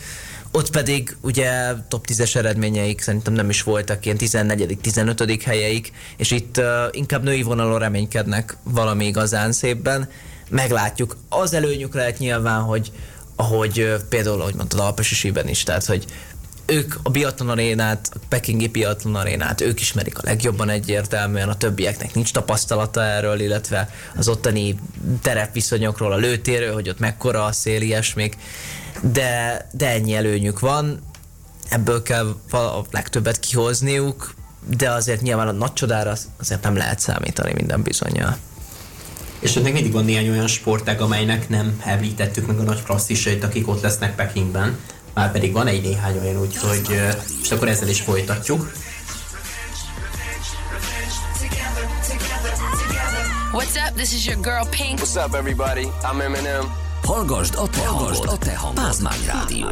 Ott pedig ugye top 10-es eredményeik szerintem nem is voltak ilyen 14 15 helyeik, és itt uh, inkább női vonalon reménykednek valami igazán szépben. Meglátjuk. Az előnyük lehet nyilván, hogy ahogy uh, például, ahogy mondtad, Alpesisiben is, tehát hogy ők a biatlon arénát, a pekingi biatlon arénát, ők ismerik a legjobban egyértelműen, a többieknek nincs tapasztalata erről, illetve az ottani terepviszonyokról, a lőtérről, hogy ott mekkora a szél, ilyesmik, de, de ennyi előnyük van, ebből kell a legtöbbet kihozniuk, de azért nyilván a nagy csodára azért nem lehet számítani minden bizonyal. És ott még mindig van néhány olyan sportág, amelynek nem említettük meg a nagy klasszisait, akik ott lesznek Pekingben már pedig van egy néhány olyan, úgyhogy és akkor ezzel is folytatjuk. What's up? This is your girl Pink. What's up everybody? I'm Eminem. Hallgasd a te hallgasd a te hangod. Pázmány Rádió.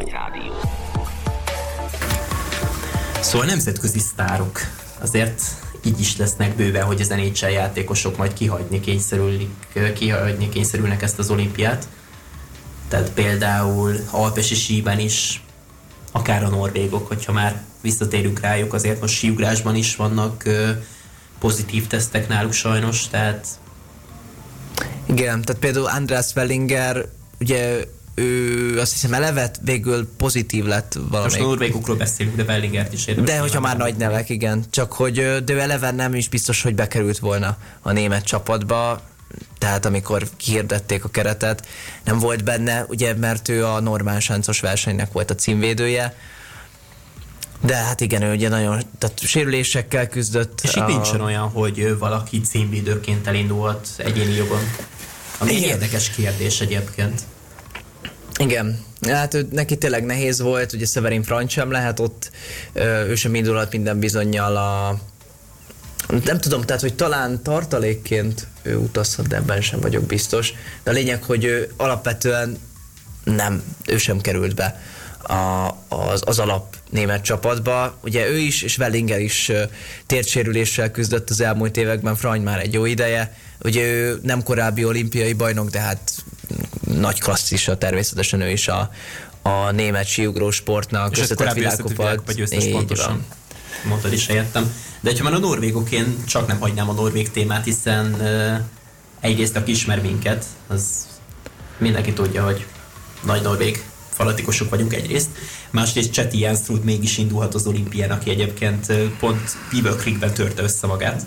Szóval nemzetközi sztárok azért így is lesznek bőven, hogy az NHL játékosok majd kihagyni, kényszerülnek, kihagyni kényszerülnek ezt az olimpiát. Tehát például Alpesi síben is, akár a norvégok, hogyha már visszatérünk rájuk, azért most síugrásban is vannak pozitív tesztek náluk sajnos, tehát... Igen, tehát például András Wellinger, ugye ő azt hiszem elevet végül pozitív lett valami. Most norvégokról beszélünk, de Wellingert is érdemes. De hogyha már nagy nevek, igen. Csak hogy de ő nem is biztos, hogy bekerült volna a német csapatba tehát amikor kihirdették a keretet, nem volt benne, ugye, mert ő a normál sáncos versenynek volt a címvédője, de hát igen, ő ugye nagyon, tehát sérülésekkel küzdött. És itt a... nincsen olyan, hogy valaki címvédőként elindulhat egyéni jogon. Ami igen. érdekes kérdés egyébként. Igen, hát ő, neki tényleg nehéz volt, ugye Severin Franc sem lehet ott, ő sem indulhat minden bizonyal a nem tudom, tehát, hogy talán tartalékként ő utazhat, de ebben sem vagyok biztos. De a lényeg, hogy ő alapvetően nem, ő sem került be a, az, az alap német csapatba. Ugye ő is, és Wellinger is tértsérüléssel küzdött az elmúlt években, Frany már egy jó ideje. Ugye ő nem korábbi olimpiai bajnok, de hát nagy klasszisa természetesen ő is a, a német síugró sportnak, és összetett világkupat. Vagy pontosan. Mondtad is helyettem. De ha már a norvégok, én csak nem hagynám a norvég témát, hiszen uh, egyrészt aki ismer minket, az mindenki tudja, hogy nagy norvég falatikosok vagyunk egyrészt, másrészt Cseti Jánszrud mégis indulhat az olimpián, aki egyébként pont Beaver Creekben törte össze magát.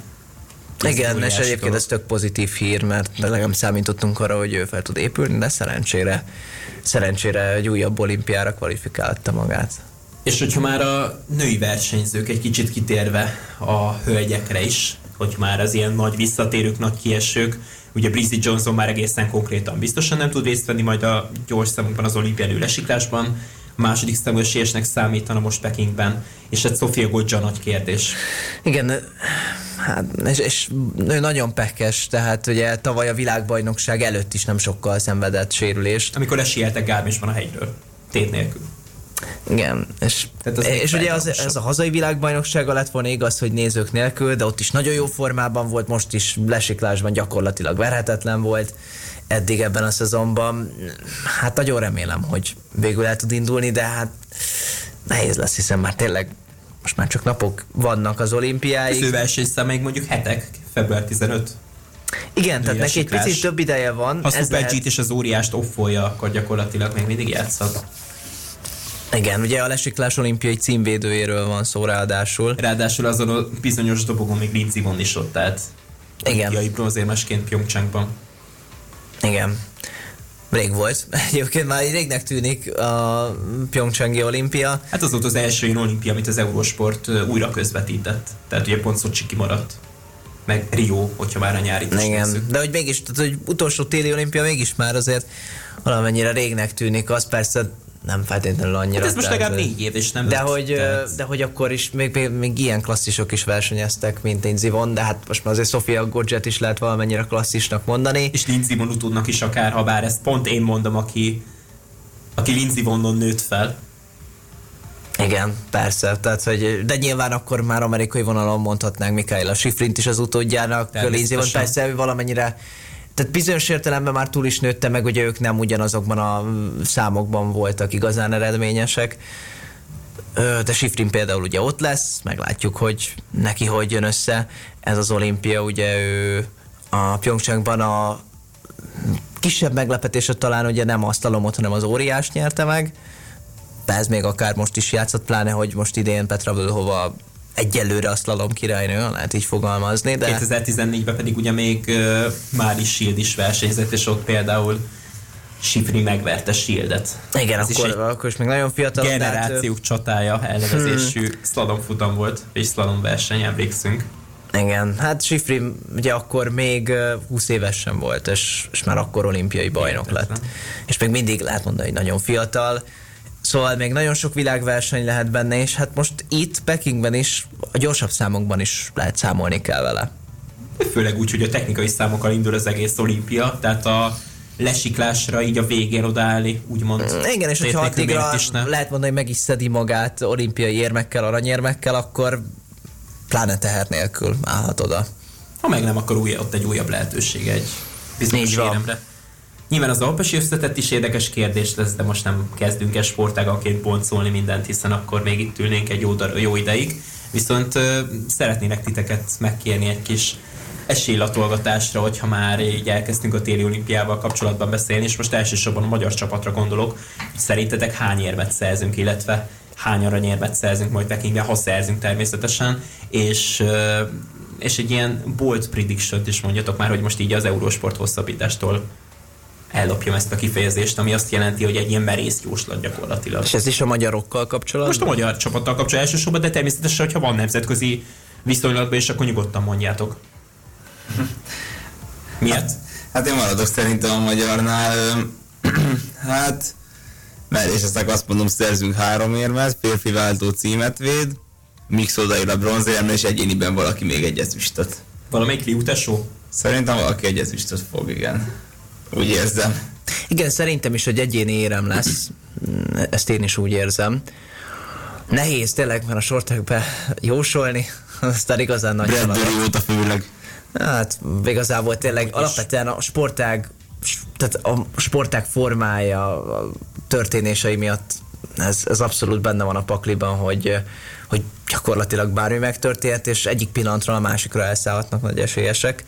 Igen, és egyébként ez tök pozitív hír, mert legalább számítottunk arra, hogy ő fel tud épülni, de szerencsére, szerencsére egy újabb olimpiára kvalifikálta magát. És hogyha már a női versenyzők egy kicsit kitérve a hölgyekre is, hogy már az ilyen nagy visszatérők, nagy kiesők, Ugye Breezy Johnson már egészen konkrétan biztosan nem tud részt venni majd a gyors számokban az olimpiai lesiklásban, második számú esélyesnek számítana most Pekingben, és ez Sofia Godja nagy kérdés. Igen, hát, és, és nagyon pekes, tehát ugye tavaly a világbajnokság előtt is nem sokkal szenvedett sérülést. Amikor lesieltek Gármisban a hegyről, tét nélkül. Igen, és, és ugye az, ez a hazai világbajnoksága lett volna igaz, hogy nézők nélkül, de ott is nagyon jó formában volt, most is lesiklásban gyakorlatilag verhetetlen volt eddig ebben a szezonban. Hát nagyon remélem, hogy végül el tud indulni, de hát nehéz lesz, hiszen már tényleg most már csak napok vannak az olimpiáig. Az ő versenyszám még mondjuk hetek, február 15. Igen, tehát neki egy picit több ideje van. Ha Super lehet... és az óriást offolja, akkor gyakorlatilag még mindig játszhat. Igen, ugye a lesiklás olimpiai címvédőjéről van szó ráadásul. Ráadásul azon a bizonyos dobogon még Lindsey von is ott állt. Igen. Olimpiai bronzérmesként Pyeongchangban. Igen. Rég volt. Egyébként már régnek tűnik a Pyeongchangi olimpia. Hát az volt az első olyan olimpia, amit az Eurosport újra közvetített. Tehát ugye pont Szocsi kimaradt. Meg Rio, hogyha már a nyári Igen, nézzük. de hogy mégis, tehát hogy utolsó téli olimpia mégis már azért valamennyire régnek tűnik, az persze nem feltétlenül annyira. Hát ez most legalább négy év, és nem de hogy, tehát... de hogy akkor is még, még, még, ilyen klasszisok is versenyeztek, mint Lindsey Von, de hát most már azért Sofia Godget is lehet valamennyire klasszisnak mondani. És Lindsey Von utódnak is akár, ha bár ezt pont én mondom, aki, aki Lindsey Vonon nőtt fel. Igen, persze. Tehát, hogy, de nyilván akkor már amerikai vonalon mondhatnánk Mikaela Schifrint is az utódjának. Lindsey Von persze valamennyire tehát bizonyos értelemben már túl is nőtte meg, ugye ők nem ugyanazokban a számokban voltak igazán eredményesek. De Sifrin például ugye ott lesz, meglátjuk, hogy neki hogy jön össze ez az olimpia, ugye ő a Pyeongchangban a kisebb meglepetése talán ugye nem a szlalomot, hanem az óriás nyerte meg, de ez még akár most is játszott, pláne, hogy most idén Petra Völhova egyelőre a slalom királynő, lehet így fogalmazni. De... 2014-ben pedig ugye még uh, Mári Shield is versenyzett, és ott például Sifri megverte Shieldet. Igen, Ez akkor, is akkor is még nagyon fiatal. Generációk hát, csatája elnevezésű hmm. slalom futam volt, és slalom verseny, emlékszünk. Igen, hát Sifri ugye akkor még 20 éves sem volt, és, és már akkor olimpiai bajnok Értetlen. lett. És még mindig lehet mondani, hogy nagyon fiatal. Szóval még nagyon sok világverseny lehet benne, és hát most itt Pekingben is, a gyorsabb számokban is lehet számolni kell vele. Főleg úgy, hogy a technikai számokkal indul az egész olimpia, tehát a lesiklásra így a végén odállni, úgymond. Mm, igen, és hogyha addigra lehet mondani, hogy meg is szedi magát olimpiai érmekkel, aranyérmekkel, akkor pláne teher nélkül állhat oda. Ha meg nem, akkor új, ott egy újabb lehetőség egy bizonyos éremre. Nyilván az alpesi összetett is érdekes kérdés lesz, de most nem kezdünk el sportágaként boncolni mindent, hiszen akkor még itt ülnénk egy jó, dar- jó ideig. Viszont uh, szeretnének titeket megkérni egy kis esélylatolgatásra, hogyha már így elkezdtünk a téli olimpiával kapcsolatban beszélni, és most elsősorban a magyar csapatra gondolok, hogy szerintetek hány érmet szerzünk, illetve hány aranyérmet szerzünk majd Pekingben, ha szerzünk természetesen, és és egy ilyen bold prediction is mondjatok már, hogy most így az Eurosport hosszabbítástól ellopjam ezt a kifejezést, ami azt jelenti, hogy egy ilyen merész jóslat gyakorlatilag. És ez is a magyarokkal kapcsolatban? Most a magyar csapattal kapcsolatban elsősorban, de természetesen, hogyha van nemzetközi viszonylatban, és akkor nyugodtan mondjátok. Miért? Hát, hát én maradok szerintem a magyarnál. hát, mert és ezt azt mondom, szerzünk három érmet, férfi váltó címet véd, mix odaér a bronzérme, és egyéniben valaki még egy ezüstöt. Valamelyik liutesó? Szerintem valaki egy ezüstöt fog, igen. Úgy érzem. Igen, szerintem is, hogy egyéni érem lesz. Ezt én is úgy érzem. Nehéz tényleg, mert a sortekbe jósolni, aztán igazán nagy Bradbury óta főleg. Hát igazából tényleg alapvetően a sportág, tehát a sportág formája, a történései miatt ez, ez abszolút benne van a pakliban, hogy, hogy gyakorlatilag bármi megtörténhet, és egyik pillanatra a másikra elszállhatnak nagy esélyesek.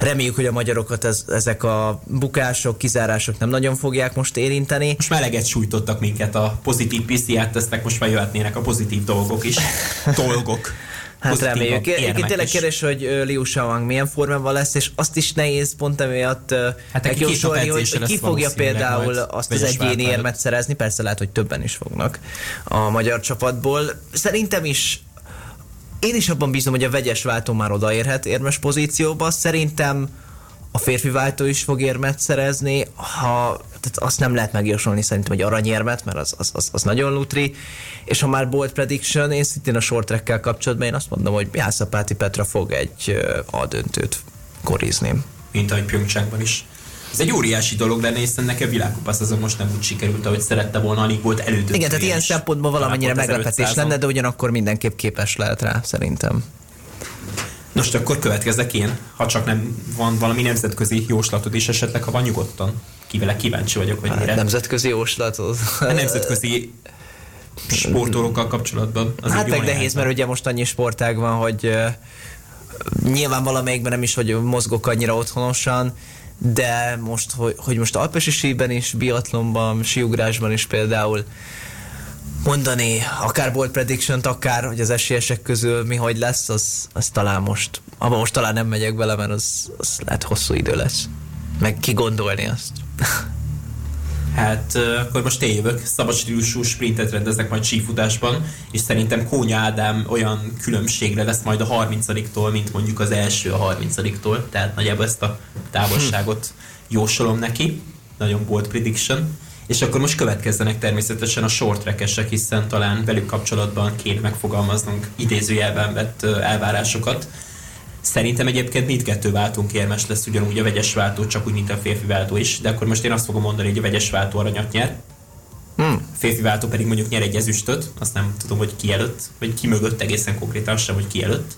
Reméljük, hogy a magyarokat ez, ezek a bukások, kizárások nem nagyon fogják most érinteni. Most meleget sújtottak minket a pozitív PCR tesztek, most már jöhetnének a pozitív dolgok is. Dolgok. Hát reméljük. Egyébként tényleg kérdés, hogy Liu Shaoang milyen formában lesz, és azt is nehéz pont emiatt hát megjósolni, hogy, hogy ki fogja például azt az egyéni érmet szerezni, persze lehet, hogy többen is fognak a magyar csapatból. Szerintem is én is abban bízom, hogy a vegyes váltó már odaérhet érmes pozícióba. Szerintem a férfi váltó is fog érmet szerezni, ha, tehát azt nem lehet megjósolni szerintem egy aranyérmet, mert az, az, az, az nagyon lutri, és ha már bold prediction, én szintén a short track kapcsolatban én azt mondom, hogy Jászapáti Petra fog egy A döntőt korizni. Mint ahogy Pyeongchangban is. Ez egy óriási dolog lenne, hiszen nekem világkupasz azon most nem úgy sikerült, ahogy szerette volna, alig volt elődöntő. Igen, tehát ilyen szempontból valamennyire meglepetés lenne, de ugyanakkor mindenképp képes lehet rá, szerintem. Most akkor következek én, ha csak nem van valami nemzetközi jóslatod is esetleg, ha van nyugodtan. Kivele kíváncsi vagyok, hogy mire. Nemzetközi jóslatod? A nemzetközi sportolókkal kapcsolatban. Az hát meg nehéz, mert ugye most annyi sportág van, hogy uh, nyilván valamelyikben nem is, hogy mozgok annyira otthonosan, de most, hogy, hogy most alpesi síben is, biatlonban, síugrásban is például mondani, akár bold prediction akár, hogy az esélyesek közül mi hogy lesz, az, az talán most, abban most talán nem megyek bele, mert az, az lehet hosszú idő lesz. Meg kigondolni azt. Hát akkor most én jövök, sprintet rendeznek majd sífutásban, és szerintem Kónya Ádám olyan különbségre lesz majd a 30-tól, mint mondjuk az első a 30-tól, tehát nagyjából ezt a távolságot jósolom neki. Nagyon bold prediction. És akkor most következzenek természetesen a short trackesek, hiszen talán velük kapcsolatban kéne megfogalmaznunk idézőjelben vett elvárásokat. Szerintem egyébként mindkettő váltónk érmes lesz, ugyanúgy a vegyes váltó, csak úgy, mint a férfi váltó is, de akkor most én azt fogom mondani, hogy a vegyes váltó aranyat nyer. Hmm. A férfi váltó pedig mondjuk nyer egy ezüstöt, azt nem tudom, hogy ki előtt, vagy ki mögött egészen konkrétan, sem, hogy ki előtt.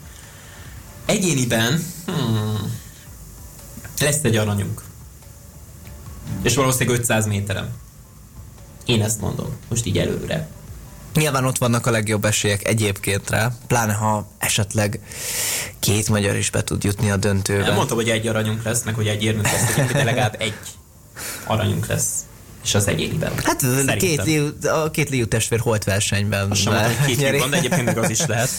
Egyéniben hmm, lesz egy aranyunk. És valószínűleg 500 méterem. Én ezt mondom, most így előre. Nyilván ott vannak a legjobb esélyek egyébként rá, pláne ha esetleg két magyar is be tud jutni a döntőbe. Nem mondtam, hogy egy aranyunk lesz, meg hogy egy érmünk lesz, de legalább egy aranyunk lesz. És az egyéniben. Hát két, a két Liu testvér holt versenyben. Azt sem mondtam, hogy két van, de egyébként az is lehet.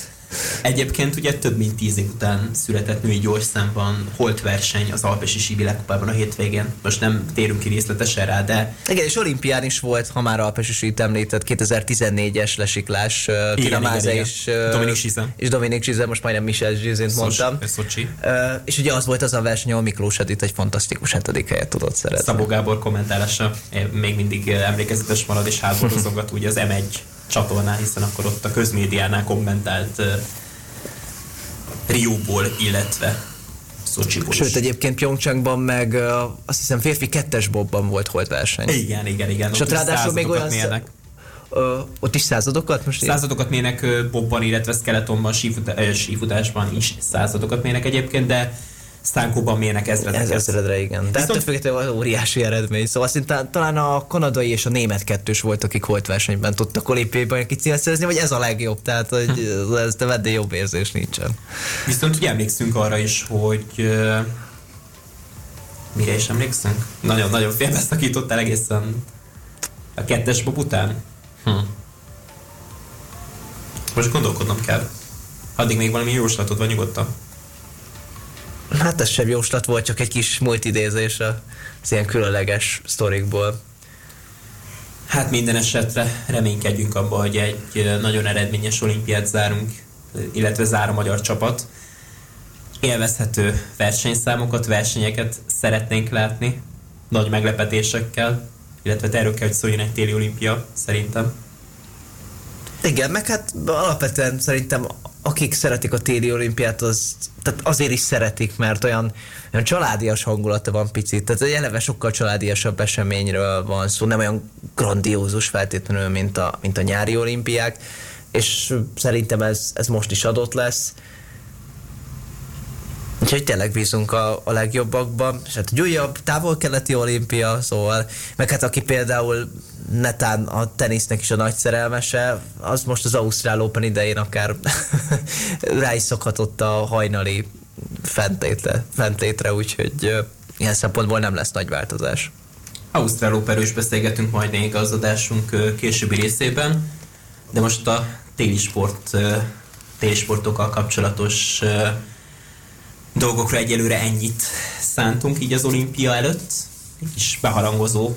Egyébként ugye több mint tíz év után született női gyorszámban holt verseny az Alpesi Sívilekupában a hétvégén. Most nem térünk ki részletesen rá, de... Igen, és olimpián is volt, ha már Alpesi Sít említett, 2014-es lesiklás, Tina Máze és, Dominik Size. És Dominik Size, most majdnem Michel Zsizint mondtam. Szocsi. És ugye az volt az a verseny, ahol Miklós Edith egy fantasztikus hetedik helyet tudott szerezni. Szabó Gábor kommentálása még mindig emlékezetes marad, és hátborzongat ugye az M1 csatornán, hiszen akkor ott a közmédiánál kommentált uh, Rióból, illetve Szocsiból Sőt, egyébként Pyeongchangban meg uh, azt hiszem férfi kettes bobban volt holt verseny. Igen, igen, igen. És ott ráadásul még olyan... Mérnek. Uh, ott is századokat most? Századokat mérnek uh, bobban, illetve skeletonban, sífutásban is századokat mérnek egyébként, de Szánkóban mérnek ezredeket. Ez ezredre, igen. De Viszont... függetlenül óriási eredmény. Szóval szinte talán a kanadai és a német kettős volt, akik holt versenyben tudtak olimpiában szerezni, vagy ez a legjobb, tehát hogy ez te vedd jobb érzés nincsen. Viszont ugye emlékszünk arra is, hogy mire is emlékszünk? Nagyon-nagyon félbeszakítottál egészen a kettes bob után. Hm. Most gondolkodnom kell. Addig még valami jóslatod van nyugodtan. Hát ez sem jóslat volt, csak egy kis multidézés az ilyen különleges sztorikból. Hát minden esetre reménykedjünk abba, hogy egy nagyon eredményes olimpiát zárunk, illetve zár a magyar csapat. Élvezhető versenyszámokat, versenyeket szeretnénk látni, nagy meglepetésekkel, illetve erről kell, hogy szóljon egy téli olimpia, szerintem. Igen, meg hát alapvetően szerintem akik szeretik a téli olimpiát, az, tehát azért is szeretik, mert olyan, olyan családias hangulata van picit, tehát egy eleve sokkal családiasabb eseményről van szó, nem olyan grandiózus feltétlenül, mint a, mint a nyári olimpiák, és szerintem ez, ez most is adott lesz. Úgyhogy tényleg bízunk a, a legjobbakban, és hát egy újabb távol-keleti olimpia, szóval, meg hát aki például netán a tenisznek is a nagy szerelmese, az most az Ausztrál Open idején akár rá is szokhatott a hajnali fentétre, fentétre úgyhogy ilyen szempontból nem lesz nagy változás. Ausztrál Open is beszélgetünk majd még az adásunk későbbi részében, de most a téli sport, téli sportokkal kapcsolatos dolgokra egyelőre ennyit szántunk így az olimpia előtt. Egy kis beharangozó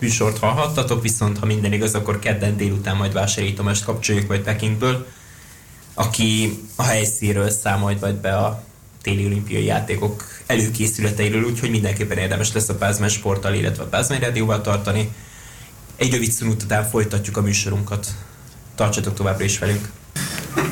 műsort hallhattatok, viszont ha minden igaz, akkor kedden délután majd Vásári Tomást kapcsoljuk majd Pekingből, aki a helyszínről számol majd be a téli olimpiai játékok előkészületeiről, úgyhogy mindenképpen érdemes lesz a Pázmány sporttal, illetve a Pázmány rádióval tartani. Egy rövid szünut után folytatjuk a műsorunkat. Tartsatok továbbra is velünk!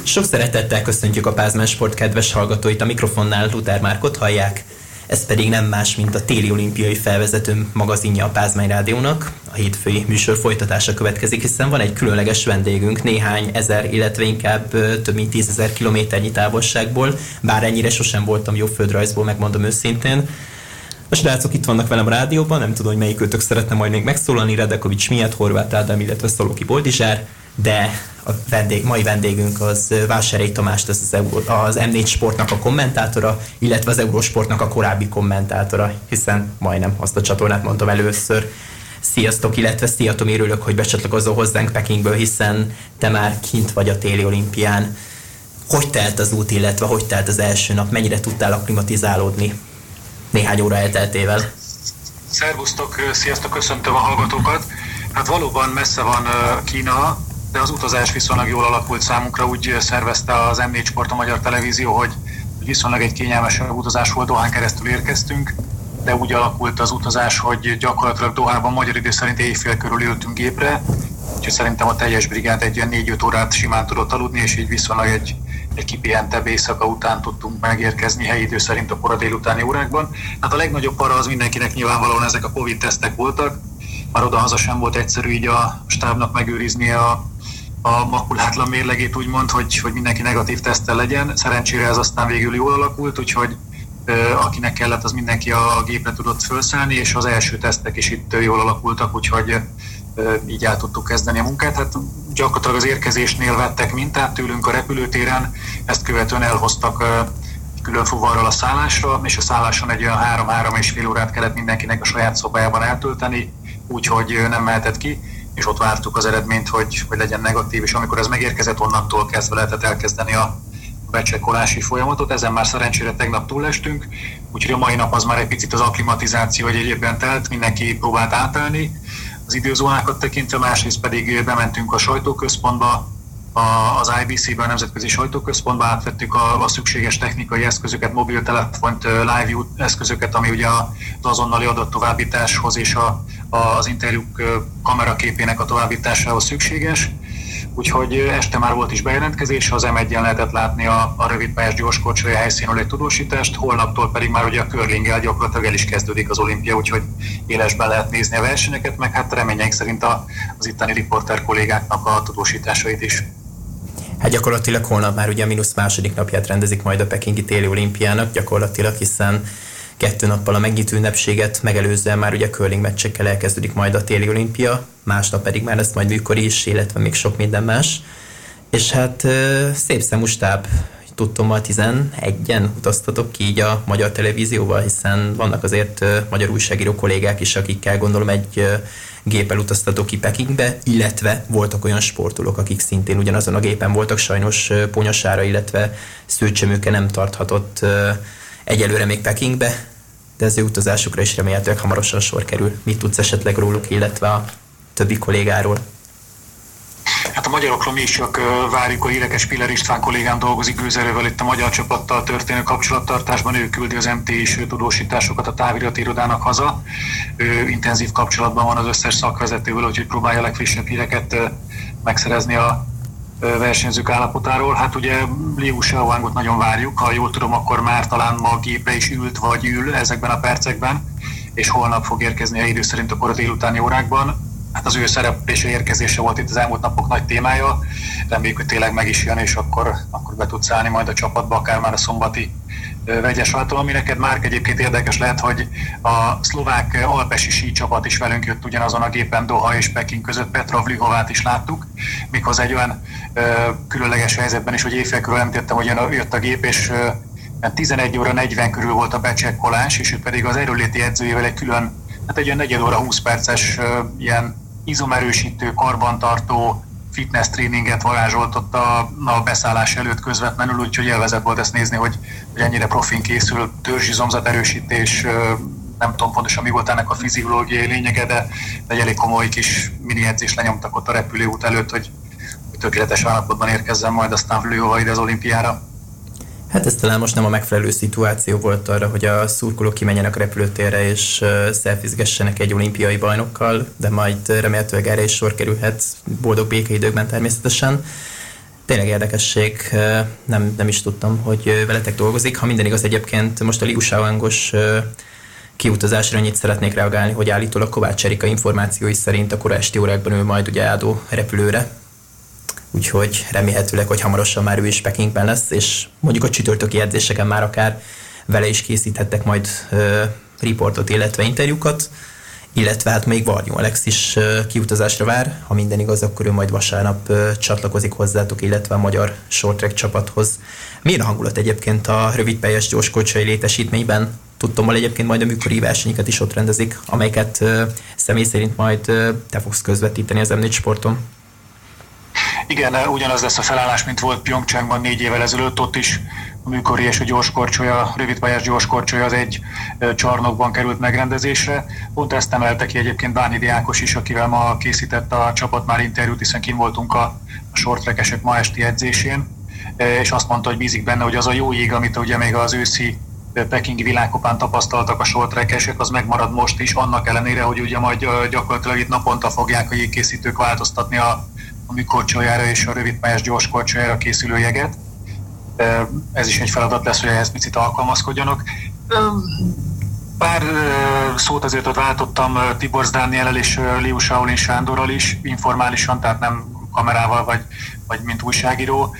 Sok szeretettel köszöntjük a Pázmány Sport kedves hallgatóit, a mikrofonnál Luther Márkot hallják ez pedig nem más, mint a téli olimpiai felvezető magazinja a Pázmány Rádiónak. A hétfői műsor folytatása következik, hiszen van egy különleges vendégünk néhány ezer, illetve inkább több mint tízezer kilométernyi távolságból, bár ennyire sosem voltam jó földrajzból, megmondom őszintén. A srácok itt vannak velem a rádióban, nem tudom, hogy melyik őtök szeretne majd még megszólalni, Redekovics miatt, Horváth Ádám, illetve Szaloki Boldizsár, de a vendég, mai vendégünk az Vásárei Tamás, az, az, Euró, az M4 Sportnak a kommentátora, illetve az Eurósportnak a korábbi kommentátora, hiszen majdnem azt a csatornát mondtam először. Sziasztok, illetve szia Tomi, örülök, hogy becsatlakozol hozzánk Pekingből, hiszen te már kint vagy a téli olimpián. Hogy telt az út, illetve hogy telt az első nap, mennyire tudtál aklimatizálódni néhány óra elteltével? Szervusztok, sziasztok, köszöntöm a hallgatókat. Hát valóban messze van Kína, de az utazás viszonylag jól alakult számunkra, úgy szervezte az M4 Sport a Magyar Televízió, hogy viszonylag egy kényelmesebb utazás volt, Dohán keresztül érkeztünk, de úgy alakult az utazás, hogy gyakorlatilag Dohában magyar idő szerint éjfél körül ültünk gépre, úgyhogy szerintem a teljes brigád egy ilyen 4-5 órát simán tudott aludni, és így viszonylag egy, egy kipihentebb éjszaka után tudtunk megérkezni helyi idő szerint a kora délutáni órákban. Hát a legnagyobb para az mindenkinek nyilvánvalóan ezek a Covid tesztek voltak, már oda-haza sem volt egyszerű így a stábnak megőrizni a a makulátlan mérlegét úgymond, hogy, hogy mindenki negatív tesztel legyen. Szerencsére ez aztán végül jól alakult, úgyhogy akinek kellett, az mindenki a gépre tudott felszállni, és az első tesztek is itt jól alakultak, úgyhogy így el tudtuk kezdeni a munkát. Hát gyakorlatilag az érkezésnél vettek mintát tőlünk a repülőtéren, ezt követően elhoztak külön fuvarral a szállásra, és a szálláson egy olyan három-három és fél órát kellett mindenkinek a saját szobájában eltölteni, úgyhogy nem mehetett ki és ott vártuk az eredményt, hogy, hogy legyen negatív, és amikor ez megérkezett, onnantól kezdve lehetett elkezdeni a becsekkolási folyamatot. Ezen már szerencsére tegnap túlestünk, úgyhogy a mai nap az már egy picit az akklimatizáció, egyébben telt, mindenki próbált átállni az időzónákat tekintve, másrészt pedig bementünk a sajtóközpontba, az IBC-ben, a Nemzetközi Sajtóközpontba átvettük a, a szükséges technikai eszközöket, mobiltelefont, live eszközöket, ami ugye az azonnali adattovábbításhoz és a, a, az interjúk kameraképének a továbbításához szükséges. Úgyhogy este már volt is bejelentkezés, az M1-en lehetett látni a, a rövidpályás gyorskocsai helyszínről egy tudósítást, holnaptól pedig már ugye a curlinggel gyakorlatilag el is kezdődik az olimpia, úgyhogy élesben lehet nézni a versenyeket, meg hát reményeink szerint a, az itteni riporter kollégáknak a tudósításait is. Hát gyakorlatilag holnap már ugye a mínusz második napját rendezik majd a Pekingi téli olimpiának, gyakorlatilag, hiszen kettő nappal a megnyitó ünnepséget megelőzően már ugye a curling meccsekkel elkezdődik majd a téli olimpia, másnap pedig már lesz majd műkor is, illetve még sok minden más. És hát szép szemú stáb, tudtommal 11-en utaztatok ki így a magyar televízióval, hiszen vannak azért magyar újságíró kollégák is, akikkel gondolom egy géppel utaztatok ki Pekingbe, illetve voltak olyan sportolók, akik szintén ugyanazon a gépen voltak, sajnos Ponyasára, illetve Szőcsemőke nem tarthatott egyelőre még Pekingbe, de az ő utazásukra is remélhetőleg hamarosan sor kerül. Mit tudsz esetleg róluk, illetve a többi kollégáról? Hát a magyarokról mi is csak várjuk, a hírekes Piller István kollégám dolgozik gőzerővel itt a magyar csapattal történő kapcsolattartásban, ő küldi az MT is tudósításokat a távirati irodának haza. Ő intenzív kapcsolatban van az összes szakvezetővel, úgyhogy próbálja a legfrissebb híreket megszerezni a versenyzők állapotáról. Hát ugye Liu Xiaowangot nagyon várjuk, ha jól tudom, akkor már talán ma gépre is ült vagy ül ezekben a percekben, és holnap fog érkezni a idő szerint akkor a délutáni órákban hát az ő szereplése érkezése volt itt az elmúlt napok nagy témája. Reméljük, hogy tényleg meg is jön, és akkor, akkor be tudsz állni majd a csapatba, akár már a szombati vegyes váltól, ami neked már egyébként érdekes lehet, hogy a szlovák alpesi sí csapat is velünk jött ugyanazon a gépen Doha és Peking között, Petra Vlihovát is láttuk, mikhoz egy olyan ö, különleges helyzetben is, hogy éjfél körül említettem, hogy jött a gép, és ö, 11 óra 40 körül volt a becsekkolás, és ő pedig az erőléti edzőjével egy külön, hát egy olyan negyed óra 20 perces ilyen izomerősítő, karbantartó, fitness tréninget varázsoltott a, a beszállás előtt közvetlenül, úgyhogy élvezett volt ezt nézni, hogy, hogy ennyire profin készül, törzsizomzat erősítés, nem tudom pontosan mi volt ennek a fiziológiai lényege, de, egy elég komoly kis mini edzés lenyomtak ott a repülőút előtt, hogy, tökéletes állapotban érkezzen majd aztán Vlőhova ide az olimpiára. Hát ez talán most nem a megfelelő szituáció volt arra, hogy a szurkolók kimenjenek a repülőtérre és szelfizgessenek egy olimpiai bajnokkal, de majd remélhetőleg erre is sor kerülhet boldog békeidőkben természetesen. Tényleg érdekesség, nem, nem is tudtam, hogy veletek dolgozik. Ha minden igaz egyébként, most a Liu Shaoangos kiutazásra annyit szeretnék reagálni, hogy állítólag Kovács Erika információi szerint a kora esti órákban ő majd ugye Ádó repülőre, úgyhogy remélhetőleg, hogy hamarosan már ő is Pekingben lesz, és mondjuk a csütörtöki edzéseken már akár vele is készíthettek majd uh, riportot, illetve interjúkat, illetve hát még Varnyó Alex is uh, kiutazásra vár, ha minden igaz, akkor ő majd vasárnap uh, csatlakozik hozzátok, illetve a magyar short csapathoz. Milyen a hangulat egyébként a rövidpályás gyorskocsai létesítményben? Tudtommal egyébként majd a műkori versenyeket is ott rendezik, amelyeket uh, személy szerint majd uh, te fogsz közvetíteni az M4 sporton. Igen, ugyanaz lesz a felállás, mint volt Pyeongchangban négy évvel ezelőtt, ott is a műkori és a gyorskorcsolya, rövidpályás gyorskorcsolya az egy csarnokban került megrendezésre. Pont ezt emelte ki egyébként Báni Diákos is, akivel ma készített a csapat már interjút, hiszen kim voltunk a, a sortrekesek ma esti edzésén, és azt mondta, hogy bízik benne, hogy az a jó jég, amit ugye még az őszi pekingi világkopán tapasztaltak a sortrekesek, az megmarad most is, annak ellenére, hogy ugye majd gyakorlatilag itt naponta fogják a jégkészítők változtatni a a műkorcsoljára és a rövidpályás gyorskorcsoljára készülő jeget. Ez is egy feladat lesz, hogy ehhez picit alkalmazkodjanak. Pár szót azért ott váltottam Tibor Dániel és Liu Shaolin Sándorral is, informálisan, tehát nem kamerával vagy, vagy mint újságíró.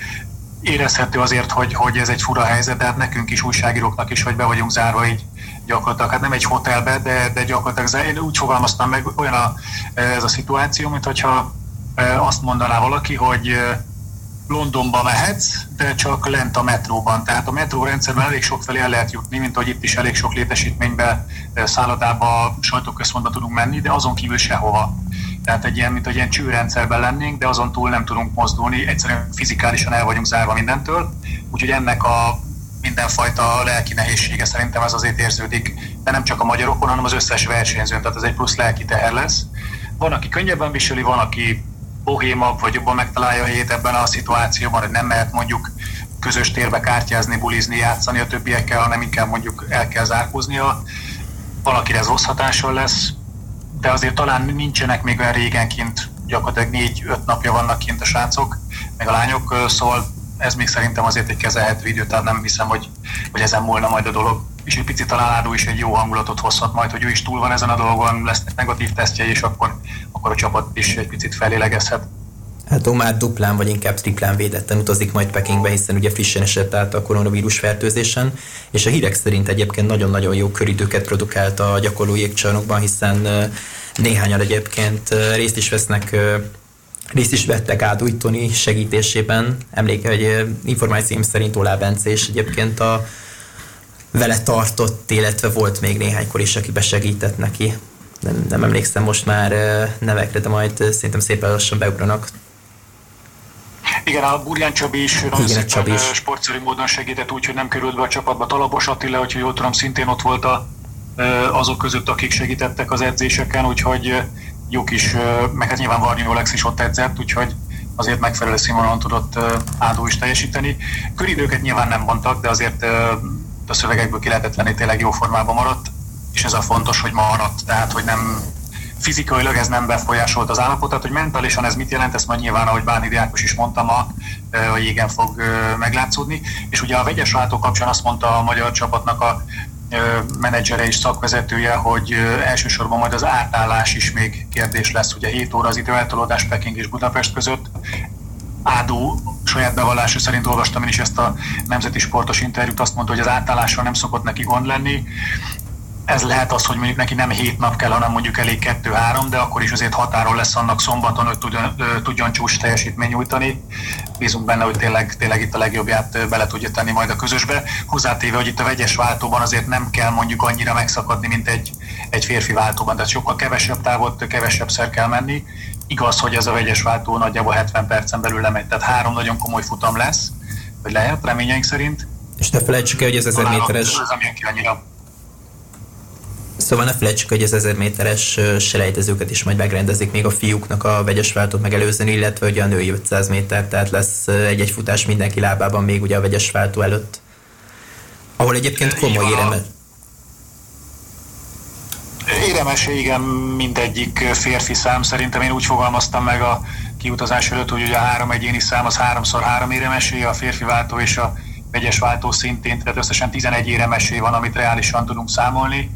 Érezhető azért, hogy, hogy ez egy fura helyzet, de hát nekünk is, újságíróknak is, hogy be vagyunk zárva így gyakorlatilag, hát nem egy hotelbe, de, de gyakorlatilag én úgy fogalmaztam meg, olyan a, ez a szituáció, mint hogyha azt mondaná valaki, hogy Londonba mehetsz, de csak lent a metróban. Tehát a metrórendszerben elég sok felé el lehet jutni, mint hogy itt is elég sok létesítménybe, szállodába, sajtóközpontba tudunk menni, de azon kívül sehova. Tehát egy ilyen, mint hogy ilyen csőrendszerben lennénk, de azon túl nem tudunk mozdulni, egyszerűen fizikálisan el vagyunk zárva mindentől. Úgyhogy ennek a mindenfajta lelki nehézsége szerintem ez azért érződik, de nem csak a magyarokon, hanem az összes versenyzőn, tehát ez egy plusz lelki teher lesz. Van, aki könnyebben viseli, van, aki bohémabb, vagy jobban megtalálja a helyét ebben a szituációban, hogy nem mehet mondjuk közös térbe kártyázni, bulizni, játszani a többiekkel, hanem inkább mondjuk el kell zárkóznia. Valakire ez rossz hatással lesz, de azért talán nincsenek még olyan régen gyakorlatilag négy-öt napja vannak kint a srácok, meg a lányok, szóval ez még szerintem azért egy kezelhető idő, tehát nem hiszem, hogy, hogy ezen múlna majd a dolog. És egy picit talán Ádó is egy jó hangulatot hozhat majd, hogy ő is túl van ezen a dolgon, lesznek negatív tesztjei, és akkor, akkor a csapat is egy picit felélegezhet. Hát már duplán vagy inkább triplán védetten utazik majd Pekingbe, hiszen ugye frissen esett át a koronavírus fertőzésen, és a hírek szerint egyébként nagyon-nagyon jó köridőket produkált a gyakorló jégcsarnokban, hiszen néhányan egyébként részt is vesznek részt is vettek át Újtoni segítésében. Emléke, hogy információim szerint Olá Bence és egyébként a vele tartott, illetve volt még néhánykor is, aki besegített neki. Nem, nem emlékszem most már nevekre, de majd szerintem szépen lassan beugranak. Igen, a Burján Csabi is nagyon Igen, szépen sportszerű módon segített, úgyhogy nem került be a csapatba. Talabos Attila, hogyha jól tudom, szintén ott volt a, azok között, akik segítettek az edzéseken, úgyhogy jó kis, meg hát nyilván Varnyó Lex is ott edzett, úgyhogy azért megfelelő színvonalon tudott Ádó is teljesíteni. Köridőket nyilván nem mondtak, de azért a szövegekből ki lehetett venni, tényleg jó formában maradt, és ez a fontos, hogy maradt, tehát hogy nem fizikailag ez nem befolyásolt az állapotát, hogy mentálisan ez mit jelent, ezt majd nyilván, ahogy Báni Diákos is mondta ma, a jégen fog meglátszódni. És ugye a vegyes váltó kapcsán azt mondta a magyar csapatnak a menedzsere és szakvezetője, hogy elsősorban majd az átállás is még kérdés lesz. Ugye 7 óra az időeltolódás Peking és Budapest között. Ádó saját bevallása szerint olvastam én is ezt a nemzeti sportos interjút, azt mondta, hogy az átállással nem szokott neki gond lenni ez lehet az, hogy mondjuk neki nem hét nap kell, hanem mondjuk elég kettő-három, de akkor is azért határon lesz annak szombaton, hogy tudjon, tudjon csúcs teljesítmény nyújtani. Bízunk benne, hogy tényleg, tényleg itt a legjobbját bele tudja tenni majd a közösbe. Hozzátéve, hogy itt a vegyes váltóban azért nem kell mondjuk annyira megszakadni, mint egy, egy férfi váltóban, tehát sokkal kevesebb távot, kevesebb szer kell menni. Igaz, hogy ez a vegyes váltó nagyjából 70 percen belül lemegy, tehát három nagyon komoly futam lesz, vagy lehet, reményeink szerint. És ne felejtsük el, hogy ez 1000 méteres... Ez, ez annyira Szóval ne felejtsük, hogy az 1000 méteres selejtezőket is majd megrendezik még a fiúknak a vegyes váltót megelőzni, illetve ugye a női 500 méter, tehát lesz egy-egy futás mindenki lábában még ugye a vegyes váltó előtt. Ahol egyébként komoly éremes. Éremese, igen, mindegyik férfi szám. Szerintem én úgy fogalmaztam meg a kiutazás előtt, hogy ugye a három egyéni szám az háromszor három éremesé, a férfi váltó és a vegyes váltó szintén, tehát összesen 11 éremesé van, amit reálisan tudunk számolni.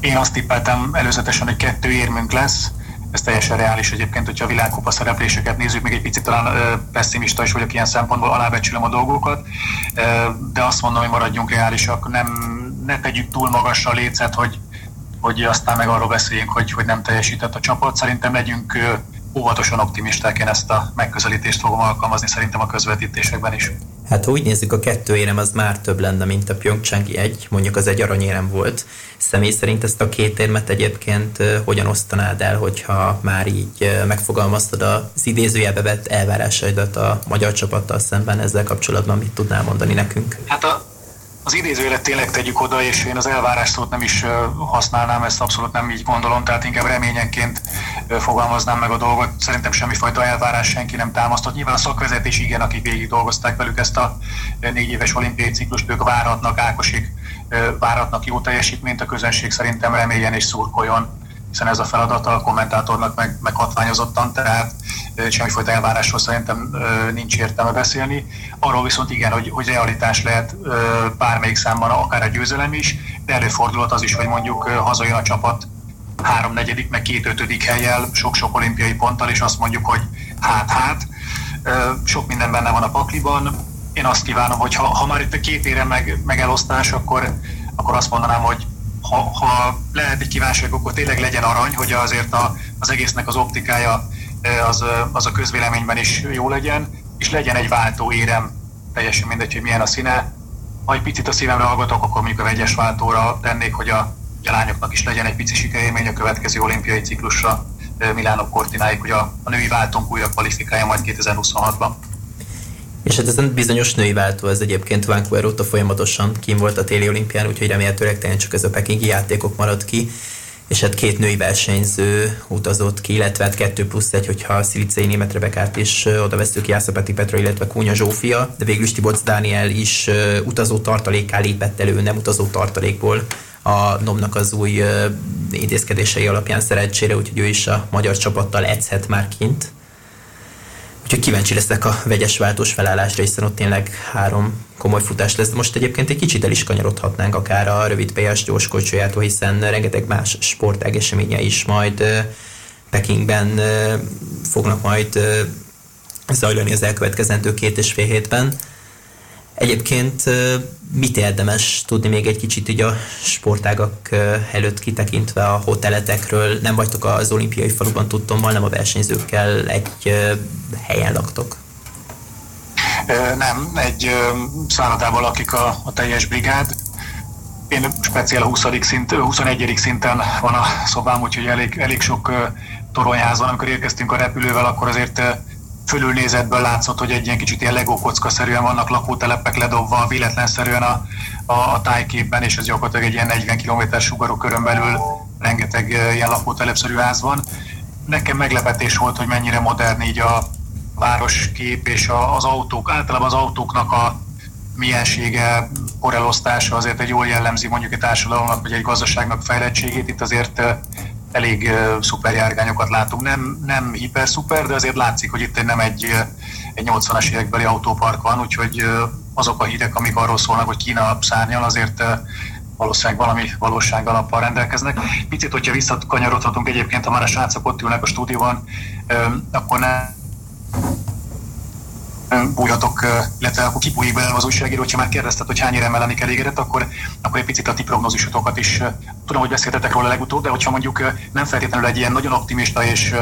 Én azt tippeltem előzetesen, hogy kettő érmünk lesz, ez teljesen reális egyébként, hogyha a világkupa szerepléseket nézzük, még egy picit talán pessimista is vagyok ilyen szempontból, alábecsülöm a dolgokat, de azt mondom, hogy maradjunk reálisak, nem, ne tegyük túl magasra a lécet, hogy, hogy aztán meg arról beszéljünk, hogy, hogy nem teljesített a csapat. Szerintem legyünk óvatosan optimisták, én ezt a megközelítést fogom alkalmazni szerintem a közvetítésekben is. Hát ha úgy nézzük, a kettő érem az már több lenne, mint a Pyeongchangi egy, mondjuk az egy aranyérem volt. Személy szerint ezt a két érmet egyébként hogyan osztanád el, hogyha már így megfogalmaztad az idézőjelbe vett elvárásaidat a magyar csapattal szemben ezzel kapcsolatban, mit tudnál mondani nekünk? Hát a, az idézőjelet tényleg tegyük oda, és én az elvárás szót nem is használnám, ezt abszolút nem így gondolom, tehát inkább reményenként fogalmaznám meg a dolgot. Szerintem semmifajta elvárás senki nem támasztott. Nyilván a szakvezetés igen, akik végig dolgozták velük ezt a négy éves olimpiai ciklust, ők várhatnak, Ákosik várhatnak jó teljesítményt, a közönség szerintem reméljen és szurkoljon hiszen ez a feladata a kommentátornak meg, meghatványozottan, tehát semmifajta elvárásról szerintem nincs értelme beszélni. Arról viszont igen, hogy, hogy realitás lehet bármelyik számban akár a győzelem is, de előfordulhat az is, hogy mondjuk hazajön a csapat háromnegyedik, meg két ötödik sok-sok olimpiai ponttal, és azt mondjuk, hogy hát-hát, sok minden benne van a pakliban. Én azt kívánom, hogy ha, ha már itt a két ére meg, meg elosztás, akkor, akkor azt mondanám, hogy ha, ha lehet egy kívánság, akkor tényleg legyen arany, hogy azért a, az egésznek az optikája az, az a közvéleményben is jó legyen, és legyen egy váltó érem, teljesen mindegy, hogy milyen a színe. Ha egy picit a szívemre hallgatok, akkor mondjuk a vegyes váltóra tennék, hogy a, a lányoknak is legyen egy pici sikerélmény a következő olimpiai ciklusra Milánok Kortináig, hogy a, a női váltónk újra kvalifikálja majd 2026-ban. És hát ez a bizonyos női váltó, ez egyébként Vancouver óta folyamatosan kim volt a téli olimpián, úgyhogy remélhetőleg tényleg csak ez a pekingi játékok marad ki és hát két női versenyző utazott ki, illetve hát kettő plusz egy, hogyha a Szilicei német Rebekát is oda veszük Jászapeti Petra, illetve Kúnya Zsófia, de végül is Tiboc Dániel is utazó tartalékká lépett elő, nem utazó tartalékból a NOM-nak az új intézkedései alapján szerencsére, úgyhogy ő is a magyar csapattal edzhet már kint. Úgyhogy kíváncsi leszek a vegyes váltós felállásra, hiszen ott tényleg három komoly futás lesz. Most egyébként egy kicsit el is kanyarodhatnánk akár a rövid PS gyors kocsójától, hiszen rengeteg más sportágeseménye is majd Pekingben fognak majd zajlani az elkövetkezendő két és fél hétben. Egyébként mit érdemes tudni még egy kicsit ugye a sportágak előtt kitekintve a hoteletekről? Nem vagytok az olimpiai faluban tudtom, nem a versenyzőkkel egy helyen laktok? Nem, egy szállodában lakik a, a teljes brigád. Én speciál a 20. Szint, 21. szinten van a szobám, úgyhogy elég, elég sok toronyház van. Amikor érkeztünk a repülővel, akkor azért fölülnézetből látszott, hogy egy ilyen kicsit ilyen legó kockaszerűen vannak lakótelepek ledobva véletlenszerűen a, a, a tájképben, és ez gyakorlatilag egy ilyen 40 km sugarú körön belül rengeteg ilyen lakótelepszerű ház van. Nekem meglepetés volt, hogy mennyire modern így a városkép és a, az autók, általában az autóknak a miensége, korelosztása azért egy jól jellemzi mondjuk egy társadalomnak vagy egy gazdaságnak fejlettségét. Itt azért elég szuper járgányokat látunk. Nem, nem hiper szuper, de azért látszik, hogy itt nem egy, egy 80-as évekbeli autópark van, úgyhogy azok a hírek, amik arról szólnak, hogy Kína szárnyal, azért valószínűleg valami valóság alappal rendelkeznek. Picit, hogyha visszakanyarodhatunk egyébként, ha már a srácok ott ülnek a stúdióban, akkor ne bújhatok, illetve akkor kibújik belőle az újságíró, hogyha már kérdezted, hogy hány éremmel lennék elégedett, akkor, akkor egy picit a ti prognózisotokat is tudom, hogy beszéltetek róla legutóbb, de hogyha mondjuk nem feltétlenül egy ilyen nagyon optimista és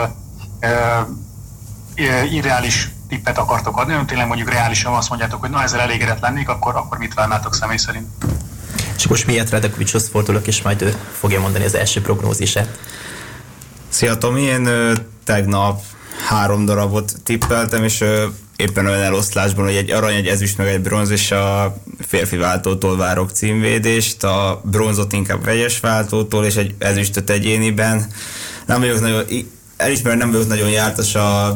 irreális tippet akartok adni, hanem tényleg mondjuk reálisan azt mondjátok, hogy na ezzel elégedett lennék, akkor, akkor mit várnátok személy szerint? És most miért Redekovicshoz fordulok, és majd ő fogja mondani az első prognózisát. Szia Tomi, én tegnap három darabot tippeltem, és éppen olyan eloszlásban, hogy egy arany, egy ezüst, meg egy bronz, és a férfi váltótól várok címvédést, a bronzot inkább vegyes váltótól, és egy ezüstöt egyéniben. Nem vagyok nagyon elismerem, nem vagyok nagyon jártas a,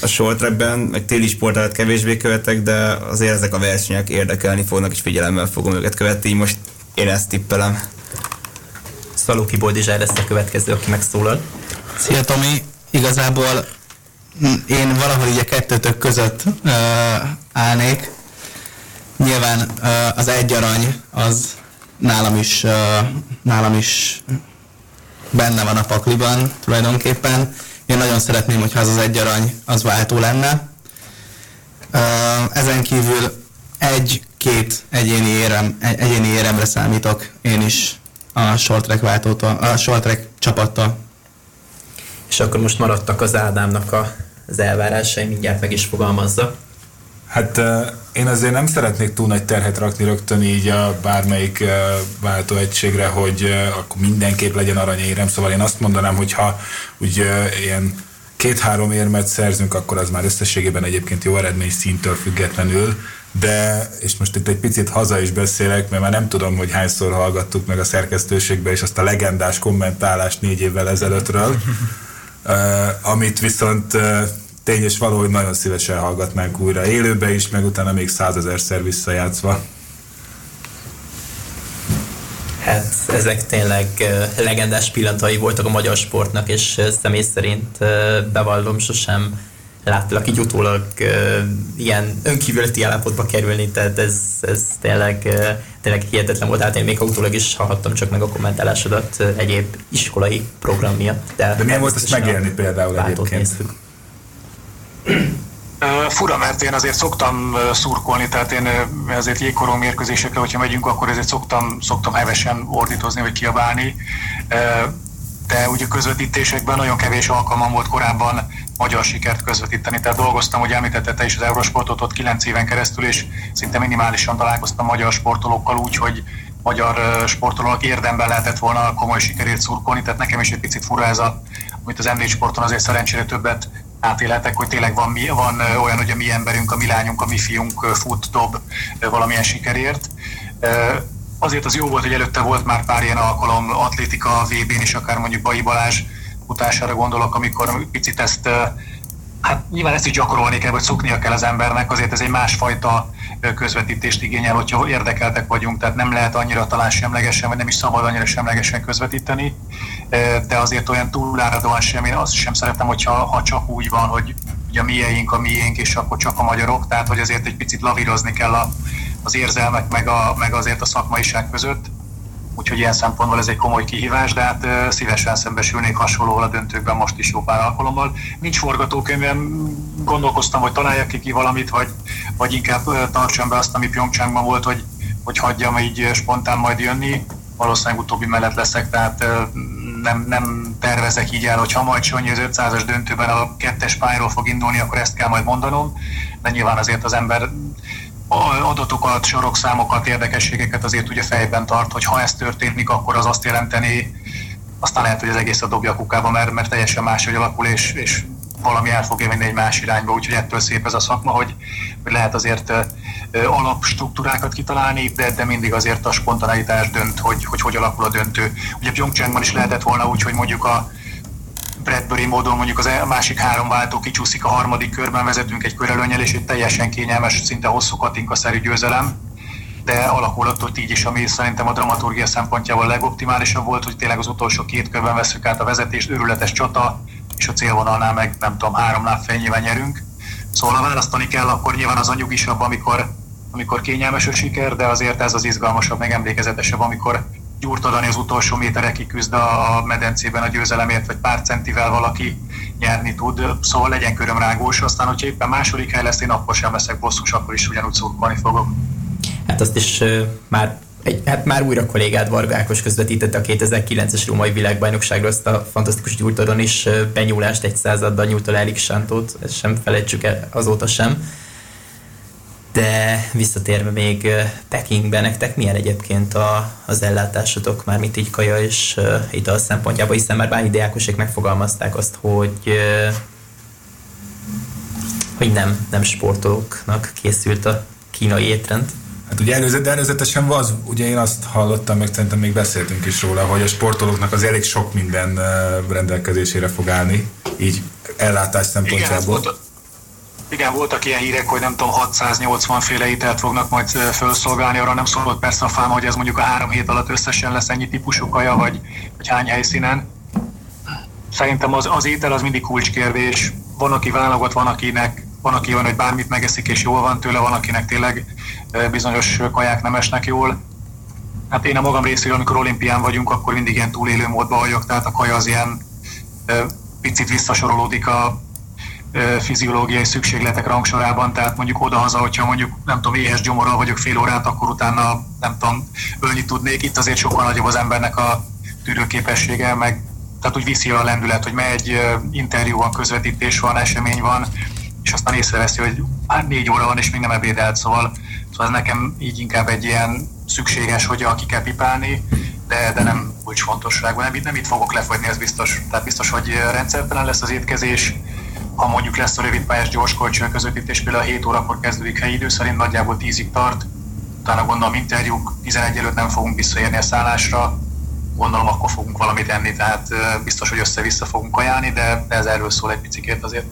a short trackben, meg téli sportálat kevésbé követek, de azért ezek a versenyek érdekelni fognak, és figyelemmel fogom őket követni, így most én ezt tippelem. Szalóki Boldizsár lesz a következő, aki megszólal. Szia Tomi, igazából én valahol így a kettőtök között uh, állnék. Nyilván uh, az egy arany az nálam is, uh, nálam is benne van a pakliban tulajdonképpen. Én nagyon szeretném, hogyha az az egy arany az váltó lenne. Uh, ezen kívül egy-két egyéni, érem, egyéni éremre számítok én is a short track váltótól, a short track csapattal. És akkor most maradtak az Ádámnak a, az elvárásai, mindjárt meg is fogalmazza. Hát én azért nem szeretnék túl nagy terhet rakni rögtön így a bármelyik váltóegységre, hogy akkor mindenképp legyen aranyérem, szóval én azt mondanám, hogy ha úgy ilyen két-három érmet szerzünk, akkor az már összességében egyébként jó eredmény szintől függetlenül, de, és most itt egy picit haza is beszélek, mert már nem tudom, hogy hányszor hallgattuk meg a szerkesztőségbe, és azt a legendás kommentálást négy évvel ezelőttről, amit viszont tény és való, hogy nagyon szívesen hallgatnánk újra élőbe is, meg utána még százezerszer visszajátszva. Hát ezek tényleg legendás pillanatai voltak a magyar sportnak, és személy szerint bevallom sosem láttalak így utólag ilyen önkívületi állapotba kerülni, tehát ez, ez tényleg, tényleg hihetetlen volt. Hát én még utólag is hallhattam csak meg a kommentálásodat egyéb iskolai program miatt. De, de milyen volt ezt megélni például egyébként? Néztük. Fura, mert én azért szoktam szurkolni, tehát én azért jégkorong mérkőzésekre, hogyha megyünk, akkor ezért szoktam, szoktam hevesen ordítozni, vagy kiabálni. De ugye közvetítésekben nagyon kevés alkalmam volt korábban magyar sikert közvetíteni. Tehát dolgoztam, hogy említette te is az Eurosportot ott 9 éven keresztül, és szinte minimálisan találkoztam magyar sportolókkal úgy, hogy magyar sportolónak érdemben lehetett volna komoly sikerét szurkolni, tehát nekem is egy picit fura ez a, amit az MD sporton azért szerencsére többet átélhetek, hogy tényleg van, van olyan, hogy a mi emberünk, a mi lányunk, a mi fiunk fut, dob valamilyen sikerért. Azért az jó volt, hogy előtte volt már pár ilyen alkalom atlétika VB-n is, akár mondjuk Bai Balázs futására gondolok, amikor picit ezt hát nyilván ezt is gyakorolni kell, vagy szoknia kell az embernek, azért ez egy másfajta közvetítést igényel, hogyha érdekeltek vagyunk, tehát nem lehet annyira talán semlegesen, vagy nem is szabad annyira semlegesen közvetíteni, de azért olyan túláradóan sem, én azt sem szeretem, hogyha ha csak úgy van, hogy ugye a mieink a miénk, és akkor csak a magyarok, tehát hogy azért egy picit lavírozni kell a, az érzelmek, meg, a, meg azért a szakmaiság között úgyhogy ilyen szempontból ez egy komoly kihívás, de hát szívesen szembesülnék hasonlóval a döntőkben most is jó pár alkalommal. Nincs forgatókönyvem, gondolkoztam, hogy találjak ki, ki valamit, vagy, vagy inkább tartsam be azt, ami Pyeongchangban volt, hogy, hogy hagyjam így spontán majd jönni. Valószínűleg utóbbi mellett leszek, tehát nem, nem tervezek így el, hogy ha majd Sonyi az 500-as döntőben a kettes pályáról fog indulni, akkor ezt kell majd mondanom, de nyilván azért az ember adatokat, sorokszámokat, érdekességeket azért ugye fejben tart, hogy ha ez történik, akkor az azt jelenteni, aztán lehet, hogy az egész a dobja a kukába, mert, mert teljesen máshogy alakul, és, és valami el fogja vinni egy más irányba, úgyhogy ettől szép ez a szakma, hogy, hogy lehet azért alapstruktúrákat kitalálni, de, de mindig azért a spontaneitás dönt, hogy, hogy hogy alakul a döntő. Ugye Pyeongchangban is lehetett volna úgy, hogy mondjuk a Bradbury módon mondjuk az másik három váltó kicsúszik a harmadik körben, vezetünk egy körelőnyel, és egy teljesen kényelmes, szinte hosszú katinka-szerű győzelem de alakulott így is, ami szerintem a dramaturgia szempontjából legoptimálisabb volt, hogy tényleg az utolsó két körben veszük át a vezetést, őrületes csata, és a célvonalnál meg nem tudom, három lábfejnyével nyerünk. Szóval ha választani kell, akkor nyilván az a nyugisabb, amikor, amikor kényelmes a siker, de azért ez az izgalmasabb, meg emlékezetesebb, amikor gyúrtadani az utolsó méterekig küzd a medencében a győzelemért, vagy pár centivel valaki nyerni tud, szóval legyen körömrágós, aztán hogyha éppen második hely lesz, én akkor sem leszek bosszus, akkor is ugyanúgy szurkolni fogok. Hát azt is uh, már egy, hát már újra kollégád Varga Ákos közvetítette a 2009-es római világbajnokságról azt a fantasztikus gyúrtadon is benyúlást egy századdal nyújt el Erik Sántót, ezt sem felejtsük el azóta sem. De visszatérve még Pekingbe, nektek milyen egyébként a, az ellátásotok, már mint így kaja és uh, ital szempontjából, hiszen már bányi diákosok megfogalmazták azt, hogy uh, hogy nem, nem sportolóknak készült a kínai étrend. Hát ugye előzet, de előzetesen az, ugye én azt hallottam, meg szerintem még beszéltünk is róla, hogy a sportolóknak az elég sok minden rendelkezésére fog állni, így ellátás szempontjából. Igen, igen, voltak ilyen hírek, hogy nem tudom, 680 féle ételt fognak majd felszolgálni, arra nem szólott persze a fáma, hogy ez mondjuk a három hét alatt összesen lesz ennyi típusú kaja, vagy, vagy hány helyszínen. Szerintem az, az étel az mindig kulcskérdés. Van, aki válogat, van, akinek van, aki van, hogy bármit megeszik és jól van tőle, van, akinek tényleg bizonyos kaják nem esnek jól. Hát én a magam részéről, amikor olimpián vagyunk, akkor mindig ilyen túlélő módban vagyok, tehát a kaja az ilyen picit visszasorolódik a fiziológiai szükségletek rangsorában, tehát mondjuk odahaza, hogyha mondjuk nem tudom, éhes gyomorral vagyok fél órát, akkor utána nem tudom, ölni tudnék. Itt azért sokkal nagyobb az embernek a tűrőképessége, meg tehát úgy viszi a lendület, hogy megy, interjú van, közvetítés van, esemény van, és aztán észreveszi, hogy hát négy óra van, és még nem ebédelt, szóval, szóval ez nekem így inkább egy ilyen szükséges, hogy aki kell pipálni, de, de nem kulcsfontosságú. Nem, nem itt fogok lefogyni, ez biztos. Tehát biztos, hogy rendszertelen lesz az étkezés, ha mondjuk lesz a rövidpályás gyors közvetítés, például a 7 órakor kezdődik helyi idő szerint, nagyjából 10-ig tart, utána gondolom interjúk, 11 előtt nem fogunk visszaérni a szállásra, gondolom akkor fogunk valamit enni, tehát biztos, hogy össze-vissza fogunk ajánlani, de, ez erről szól egy picit azért.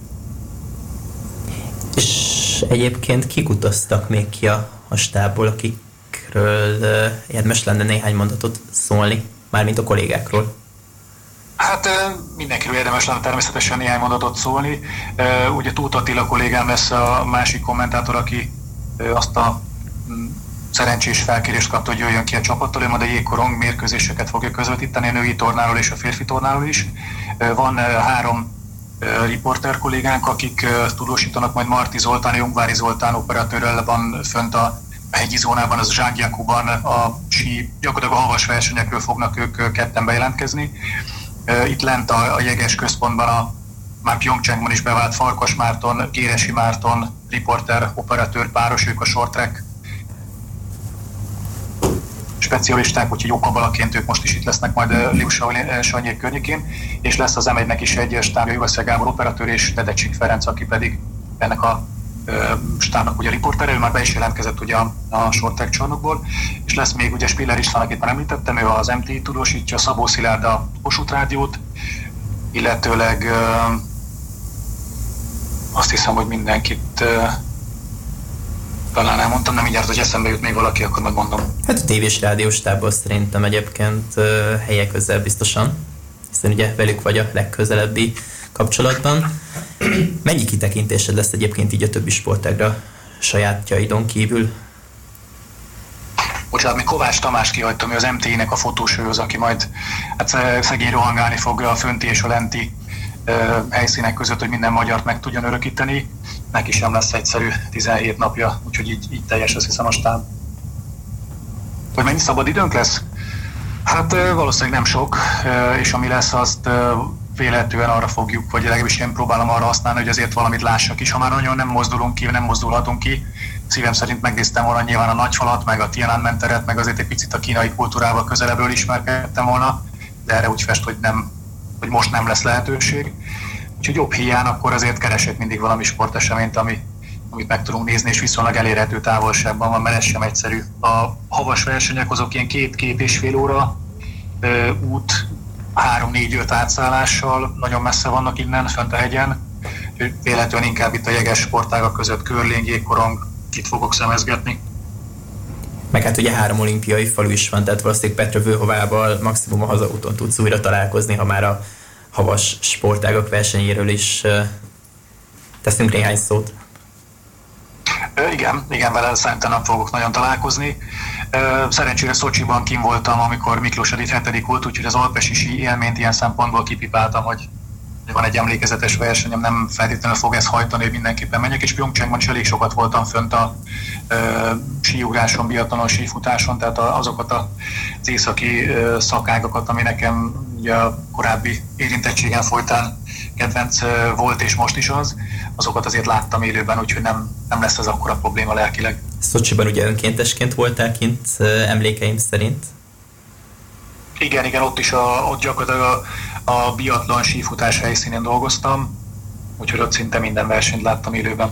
És egyébként kik utaztak még ki a, a stábból, akikről érdemes lenne néhány mondatot szólni, mármint a kollégákról? Hát mindenkiről érdemes lenne természetesen néhány mondatot szólni. Ugye Tóth Attila kollégám lesz a másik kommentátor, aki azt a szerencsés felkérést kapta, hogy jöjjön ki a csapattal, ő majd a jégkorong mérkőzéseket fogja közvetíteni a női tornáról és a férfi tornáról is. Van három riporter kollégánk, akik tudósítanak, majd Marti Zoltán, Jungvári Zoltán operatőrrel van fönt a hegyi zónában, az Zsángyakuban a sí, gyakorlatilag a havas versenyekről fognak ők ketten bejelentkezni. Itt lent a, a jeges központban a már Pyeongchangban is bevált Farkas Márton, Géresi Márton, riporter, operatőr páros, ők a short track specialisták, úgyhogy okabalaként ők most is itt lesznek majd Liusa Sanyék környékén, és lesz az m is egy stábja Jugoszláv operatőr és Dedecsik Ferenc, aki pedig ennek a stábnak ugye a riporter, ő már be is jelentkezett ugye a, a Shortec csarnokból, és lesz még ugye Spiller István, akit már említettem, ő az MT tudósítja, Szabó Szilárd a Kossuth Rádiót, illetőleg azt hiszem, hogy mindenkit talán elmondtam, nem mindjárt, hogy eszembe jut még valaki, akkor megmondom. Hát a tévés rádiós tábor szerintem egyébként helye közel biztosan, hiszen ugye velük vagy a legközelebbi kapcsolatban. Mennyi kitekintésed lesz egyébként így a többi sportágra sajátjaidon kívül? Bocsánat, még Kovács Tamás kihagytam, ő az MT-nek a fotóső az, aki majd hát szegény rohangálni fogja a fönti és a lenti helyszínek között, hogy minden magyart meg tudjon örökíteni. Neki sem lesz egyszerű 17 napja, úgyhogy így, így teljes azt hiszem a stáb. Hogy mennyi szabad időnk lesz? Hát valószínűleg nem sok, és ami lesz, azt véletlenül arra fogjuk, vagy legalábbis én próbálom arra használni, hogy azért valamit lássak is. Ha már nagyon nem mozdulunk ki, nem mozdulhatunk ki, szívem szerint megnéztem volna nyilván a nagyfalat, meg a Tiananmen teret, meg azért egy picit a kínai kultúrával közelebbről ismerkedtem volna, de erre úgy fest, hogy, nem, hogy most nem lesz lehetőség. Úgyhogy jobb hiány, akkor azért keresek mindig valami sporteseményt, ami, amit meg tudunk nézni, és viszonylag elérhető távolságban van, mert ez sem egyszerű. A havas versenyek azok ilyen két-két és fél óra ö, út, három-négy-öt átszállással, nagyon messze vannak innen, fönt a hegyen, véletlenül inkább itt a jeges sportágak között körlény, jégkorong, itt fogok szemezgetni. Meg hát ugye három olimpiai falu is van, tehát valószínűleg Petra Vőhovával maximum a hazaúton tudsz újra találkozni, ha már a havas sportágak versenyéről is teszünk néhány szót. Igen, igen, vele szerintem nem fogok nagyon találkozni. Szerencsére Szocsiban kim voltam, amikor Miklós Edith hetedik volt, úgyhogy az alpesi élményt ilyen szempontból kipipáltam, hogy van egy emlékezetes versenyem, nem feltétlenül fog ezt hajtani, hogy mindenképpen menjek, és Pyeongchangban is elég sokat voltam fönt a ö, síugráson, biatonon, sífutáson, tehát a, azokat az északi ö, szakágakat, ami nekem ugye a korábbi érintettségen folytán kedvenc volt, és most is az, azokat azért láttam élőben, úgyhogy nem, nem lesz ez akkora probléma lelkileg. Szocsiban ugye önkéntesként voltál kint emlékeim szerint? Igen, igen, ott is a, ott gyakorlatilag a a biatlon sífutás helyszínén dolgoztam, úgyhogy ott szinte minden versenyt láttam élőben.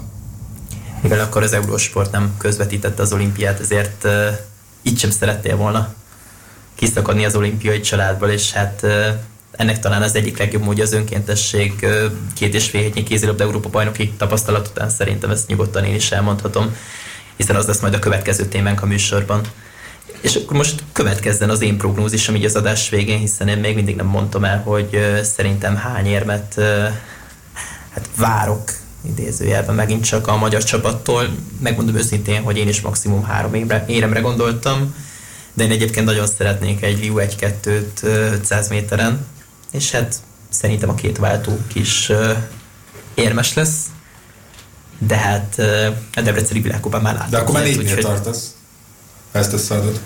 mivel akkor az Eurosport nem közvetítette az olimpiát, ezért uh, így sem szerettél volna kiszakadni az olimpiai családból, és hát uh, ennek talán az egyik legjobb módja az önkéntesség két és fél hétnyi kézilabda Európa bajnoki tapasztalat után szerintem ezt nyugodtan én is elmondhatom, hiszen az lesz majd a következő témánk a műsorban. És akkor most következzen az én prognózisom így az adás végén, hiszen én még mindig nem mondtam el, hogy szerintem hány érmet hát várok idézőjelben megint csak a magyar csapattól. Megmondom őszintén, hogy én is maximum három évre, éremre gondoltam, de én egyébként nagyon szeretnék egy Liu 1-2-t 500 méteren, és hát szerintem a két váltó kis érmes lesz, de hát a Debreceni világkóban már látom. De akkor már négynél tartasz, ha ezt összeadod.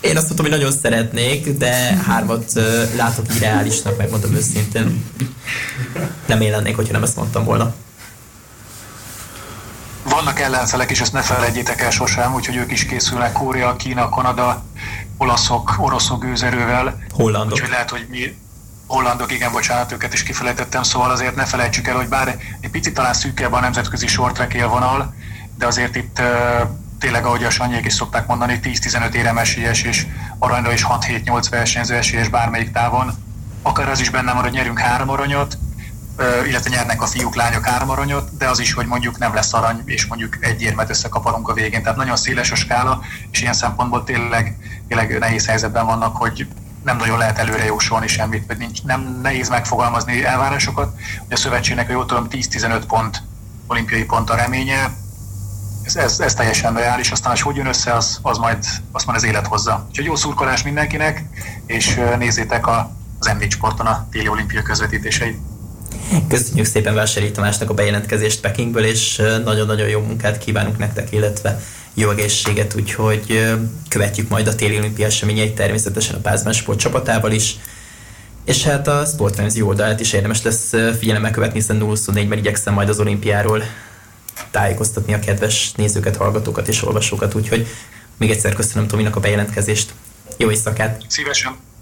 Én azt mondtam, hogy nagyon szeretnék, de hármat látok így reálisnak, megmondom őszintén. Nem én lennék, hogyha nem ezt mondtam volna. Vannak ellenfelek, és ezt ne felejtjétek el sosem, úgyhogy ők is készülnek, Kórea, Kína, Kanada, olaszok, oroszok gőzerővel. Hollandok. Úgyhogy lehet, hogy mi hollandok, igen, bocsánat, őket is kifelejtettem, szóval azért ne felejtsük el, hogy bár egy picit talán szűkebb a nemzetközi short élvonal, de azért itt tényleg, ahogy a Sanyék is szokták mondani, 10-15 érem esélyes és aranyra is 6-7-8 versenyző esélyes bármelyik távon. Akár az is benne van, hogy nyerünk három aranyat, illetve nyernek a fiúk, lányok három aranyot, de az is, hogy mondjuk nem lesz arany, és mondjuk egy érmet összekaparunk a végén. Tehát nagyon széles a skála, és ilyen szempontból tényleg, tényleg nehéz helyzetben vannak, hogy nem nagyon lehet előre jósolni semmit, vagy nincs, nem nehéz megfogalmazni elvárásokat. Ugye a szövetségnek, hogy jól tudom, 10-15 pont olimpiai pont a reménye, ez, ez, ez teljesen reális, aztán hogy jön össze, az, az majd, azt majd az élet hozza. Úgyhogy jó szurkolás mindenkinek, és nézzétek a, az m sporton a téli olimpia közvetítéseit. Köszönjük szépen Vásáryi Tamásnak a bejelentkezést Pekingből, és nagyon-nagyon jó munkát kívánunk nektek, illetve jó egészséget, úgyhogy követjük majd a téli olimpia eseményeit természetesen a Pázmán Sport csapatával is. És hát a Sportfrenzy oldalát is érdemes lesz figyelemmel követni, hiszen 0-24-ben igyekszem majd az olimpiáról tájékoztatni a kedves nézőket, hallgatókat és olvasókat, úgyhogy még egyszer köszönöm Tominak a bejelentkezést. Jó éjszakát! Szívesen!